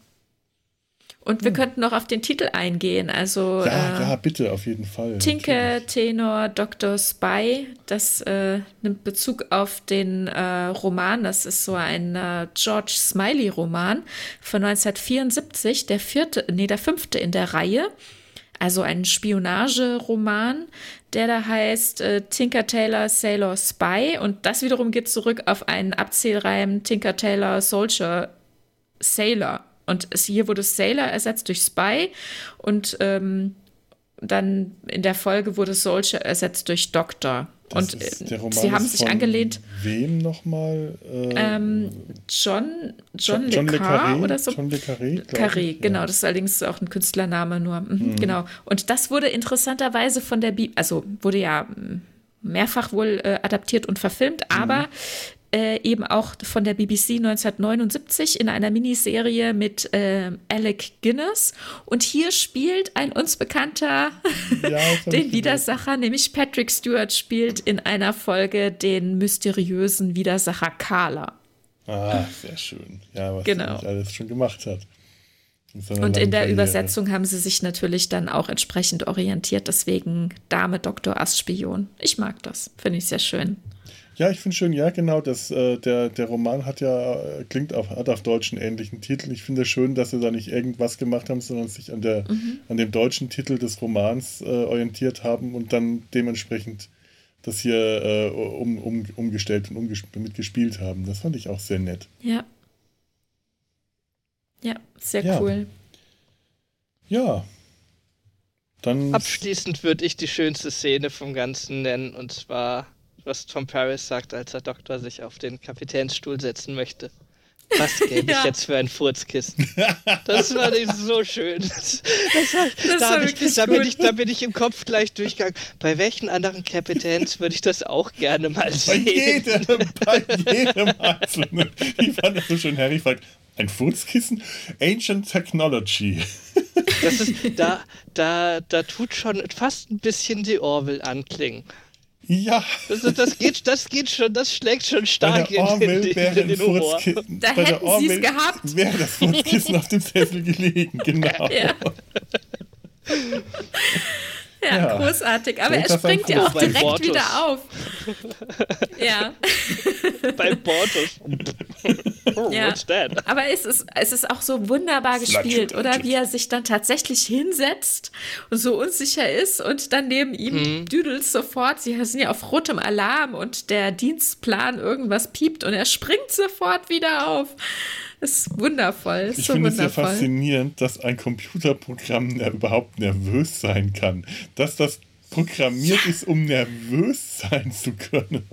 Und wir hm. könnten noch auf den Titel eingehen. Also ja, äh, ja, bitte, auf jeden Fall. Tinke, natürlich. Tenor, Dr. Spy. Das äh, nimmt Bezug auf den äh, Roman. Das ist so ein äh, George Smiley-Roman von 1974, der vierte, nee, der fünfte in der Reihe. Also ein Spionageroman, der da heißt äh, Tinker Taylor Sailor Spy. Und das wiederum geht zurück auf einen Abzählreim Tinker Taylor Soldier Sailor. Und es, hier wurde Sailor ersetzt durch Spy und ähm, dann in der Folge wurde Soldier ersetzt durch Doctor. Das und äh, sie haben sich angelehnt. Wem nochmal? Äh, ähm, John, John, John Le Carré oder so. John Le Carré. Carré, genau. Ja. Das ist allerdings auch ein Künstlername nur. Mhm, mhm. Genau. Und das wurde interessanterweise von der Bibel, also wurde ja mehrfach wohl äh, adaptiert und verfilmt, mhm. Äh, eben auch von der BBC 1979 in einer Miniserie mit äh, Alec Guinness. Und hier spielt ein uns bekannter ja, den Widersacher, nämlich Patrick Stewart spielt in einer Folge den mysteriösen Widersacher Carla. Ah, sehr schön. Ja, was genau. er alles schon gemacht hat. Und in der Karriere. Übersetzung haben sie sich natürlich dann auch entsprechend orientiert. Deswegen Dame Dr. Astspion. Ich mag das. Finde ich sehr schön. Ja, ich finde schön, ja, genau. Das, äh, der, der Roman hat ja, äh, klingt auf, hat auf Deutsch einen ähnlichen Titel. Ich finde es schön, dass sie da nicht irgendwas gemacht haben, sondern sich an, der, mhm. an dem deutschen Titel des Romans äh, orientiert haben und dann dementsprechend das hier äh, um, um, umgestellt und mitgespielt haben. Das fand ich auch sehr nett. Ja. Ja, sehr ja. cool. Ja. Dann Abschließend würde ich die schönste Szene vom Ganzen nennen, und zwar was Tom Paris sagt, als der Doktor sich auf den Kapitänsstuhl setzen möchte. Was gäbe ich ja. jetzt für ein Furzkissen? Das war nicht so schön. Das, das da, ich, da, bin ich, da, bin ich, im Kopf gleich durchgegangen. Bei welchen anderen Kapitäns würde ich das auch gerne mal sehen? Bei jedem, bei jedem Einzelnen. Ich fand das so schön. Harry fragt, ein Furzkissen? Ancient Technology. Das ist, da, da, da tut schon fast ein bisschen die Orville anklingen. Ja. Das, das, geht, das geht schon, das schlägt schon stark in, Orwell in, wäre in den Humor. Da bei der hätten sie es gehabt. Wäre das Furzkissen auf dem Sessel gelegen, genau. Ja. Ja, Ja. großartig. Aber er springt ja auch direkt Bortus. wieder auf. Ja. Bei Bortus. oh, Ja. what's that? Aber es ist, es ist auch so wunderbar gespielt, oder? Wie er sich dann tatsächlich hinsetzt und so unsicher ist und dann neben ihm Mhm. düdelt sofort, sie sind ja auf rotem Alarm und der Dienstplan irgendwas piept und er springt sofort wieder auf. Das ist wundervoll. Ist Ich so finde es ja faszinierend, dass ein Computerprogramm ja überhaupt nervös sein kann. Dass das programmiert ist, um nervös sein zu können.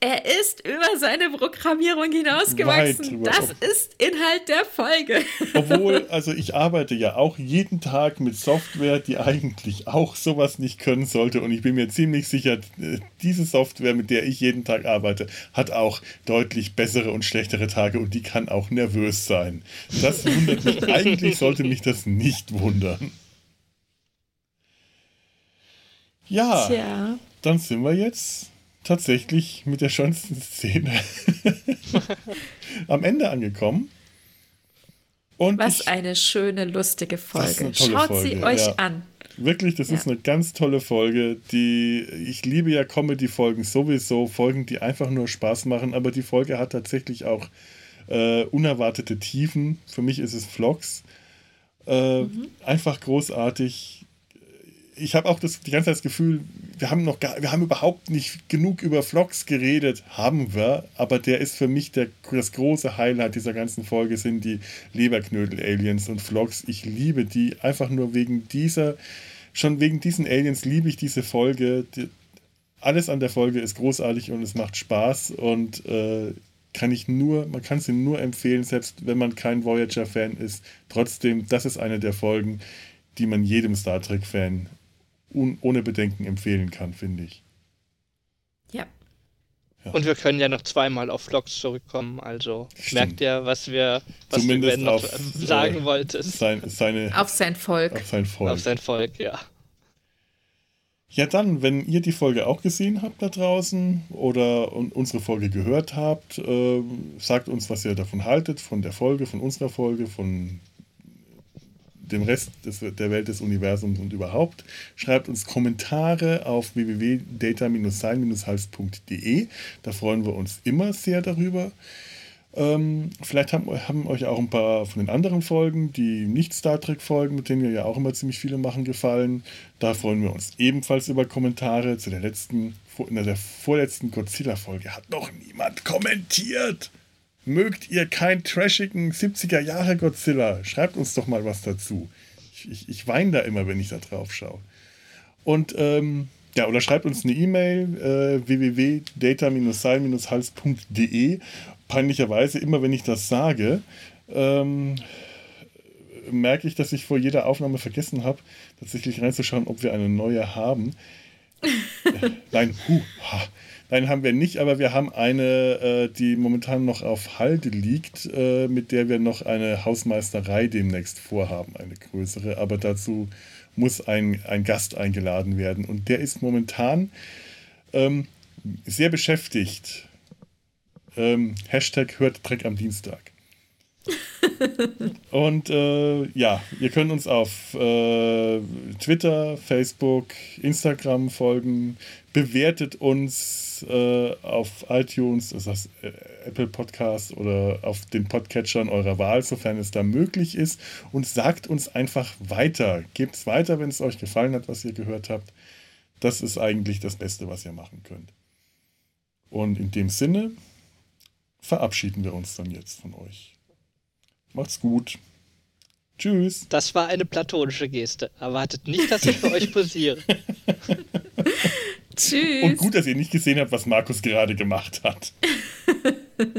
Er ist über seine Programmierung hinausgewachsen. Das ist Inhalt der Folge. Obwohl, also ich arbeite ja auch jeden Tag mit Software, die eigentlich auch sowas nicht können sollte. Und ich bin mir ziemlich sicher, äh, diese Software, mit der ich jeden Tag arbeite, hat auch deutlich bessere und schlechtere Tage und die kann auch nervös sein. Das wundert mich. Eigentlich sollte mich das nicht wundern. Ja, Tja. dann sind wir jetzt tatsächlich mit der schönsten Szene am Ende angekommen. Und Was ich, eine schöne, lustige Folge. Schaut Folge, sie euch ja. an. Wirklich, das Ja. ist eine ganz tolle Folge. Die, ich liebe ja Comedy-Folgen sowieso, Folgen, die einfach nur Spaß machen, aber die Folge hat tatsächlich auch äh, unerwartete Tiefen. Für mich ist es Vlogs. Äh, Einfach großartig. Ich habe auch das, die ganze Zeit das Gefühl, wir haben noch gar, wir haben überhaupt nicht genug über Vlogs geredet. Haben wir, aber der ist für mich der, das große Highlight dieser ganzen Folge sind die Leberknödel-Aliens und Vlogs. Ich liebe die einfach nur wegen dieser, schon wegen diesen Aliens liebe ich diese Folge. Die, alles an der Folge ist großartig und es macht Spaß und äh, kann ich nur, man kann sie nur empfehlen, selbst wenn man kein Voyager-Fan ist. Trotzdem, das ist eine der Folgen, die man jedem Star Trek-Fan ohne Bedenken empfehlen kann, finde ich. Ja. Und wir können ja noch zweimal auf Vlogs zurückkommen. Also Stimmt. merkt ihr, was wir, was Zumindest noch auf, sagen äh, wolltest. Sein, seine, Auf sein Volk. auf sein Volk. Auf sein Volk, ja. Ja, dann, wenn ihr die Folge auch gesehen habt da draußen oder un unsere Folge gehört habt, äh, sagt uns, was ihr davon haltet, von der Folge, von unserer Folge, von dem Rest des, der Welt des Universums und überhaupt. Schreibt uns Kommentare auf www.data-sein-hals.de. Da freuen wir uns immer sehr darüber. Ähm, vielleicht haben, haben euch auch ein paar von den anderen Folgen, die nicht Star Trek-Folgen, mit denen wir ja auch immer ziemlich viele machen, gefallen. Da freuen wir uns ebenfalls über Kommentare. Zu der letzten, in der vorletzten Godzilla-Folge hat noch niemand kommentiert. Mögt ihr keinen trashigen 70er Jahre Godzilla? Schreibt uns doch mal was dazu. Ich, ich, ich weine da immer, wenn ich da drauf schaue. Und ähm, ja, oder schreibt uns eine E-Mail äh, www.data-sein-hals.de. Peinlicherweise, immer wenn ich das sage, ähm, merke ich, dass ich vor jeder Aufnahme vergessen habe, tatsächlich reinzuschauen, ob wir eine neue haben. Äh, Nein, hu, ha. Nein, haben wir nicht, aber wir haben eine, äh, die momentan noch auf Halde liegt, äh, mit der wir noch eine Hausmeisterei demnächst vorhaben, eine größere. Aber dazu muss ein, ein Gast eingeladen werden. Und der ist momentan ähm, sehr beschäftigt. Ähm, Hashtag hört Dreck am Dienstag. Und äh, ja, ihr könnt uns auf äh, Twitter, Facebook, Instagram folgen. Bewertet uns äh, auf iTunes, das heißt äh, Apple Podcast oder auf den Podcatchern eurer Wahl, sofern es da möglich ist. Und sagt uns einfach weiter. Gebt es weiter, wenn es euch gefallen hat, was ihr gehört habt. Das ist eigentlich das Beste, was ihr machen könnt. Und in dem Sinne verabschieden wir uns dann jetzt von euch. Macht's gut. Tschüss. Das war eine platonische Geste. Erwartet nicht, dass ich für euch posiere. Tschüss. Und gut, dass ihr nicht gesehen habt, was Markus gerade gemacht hat.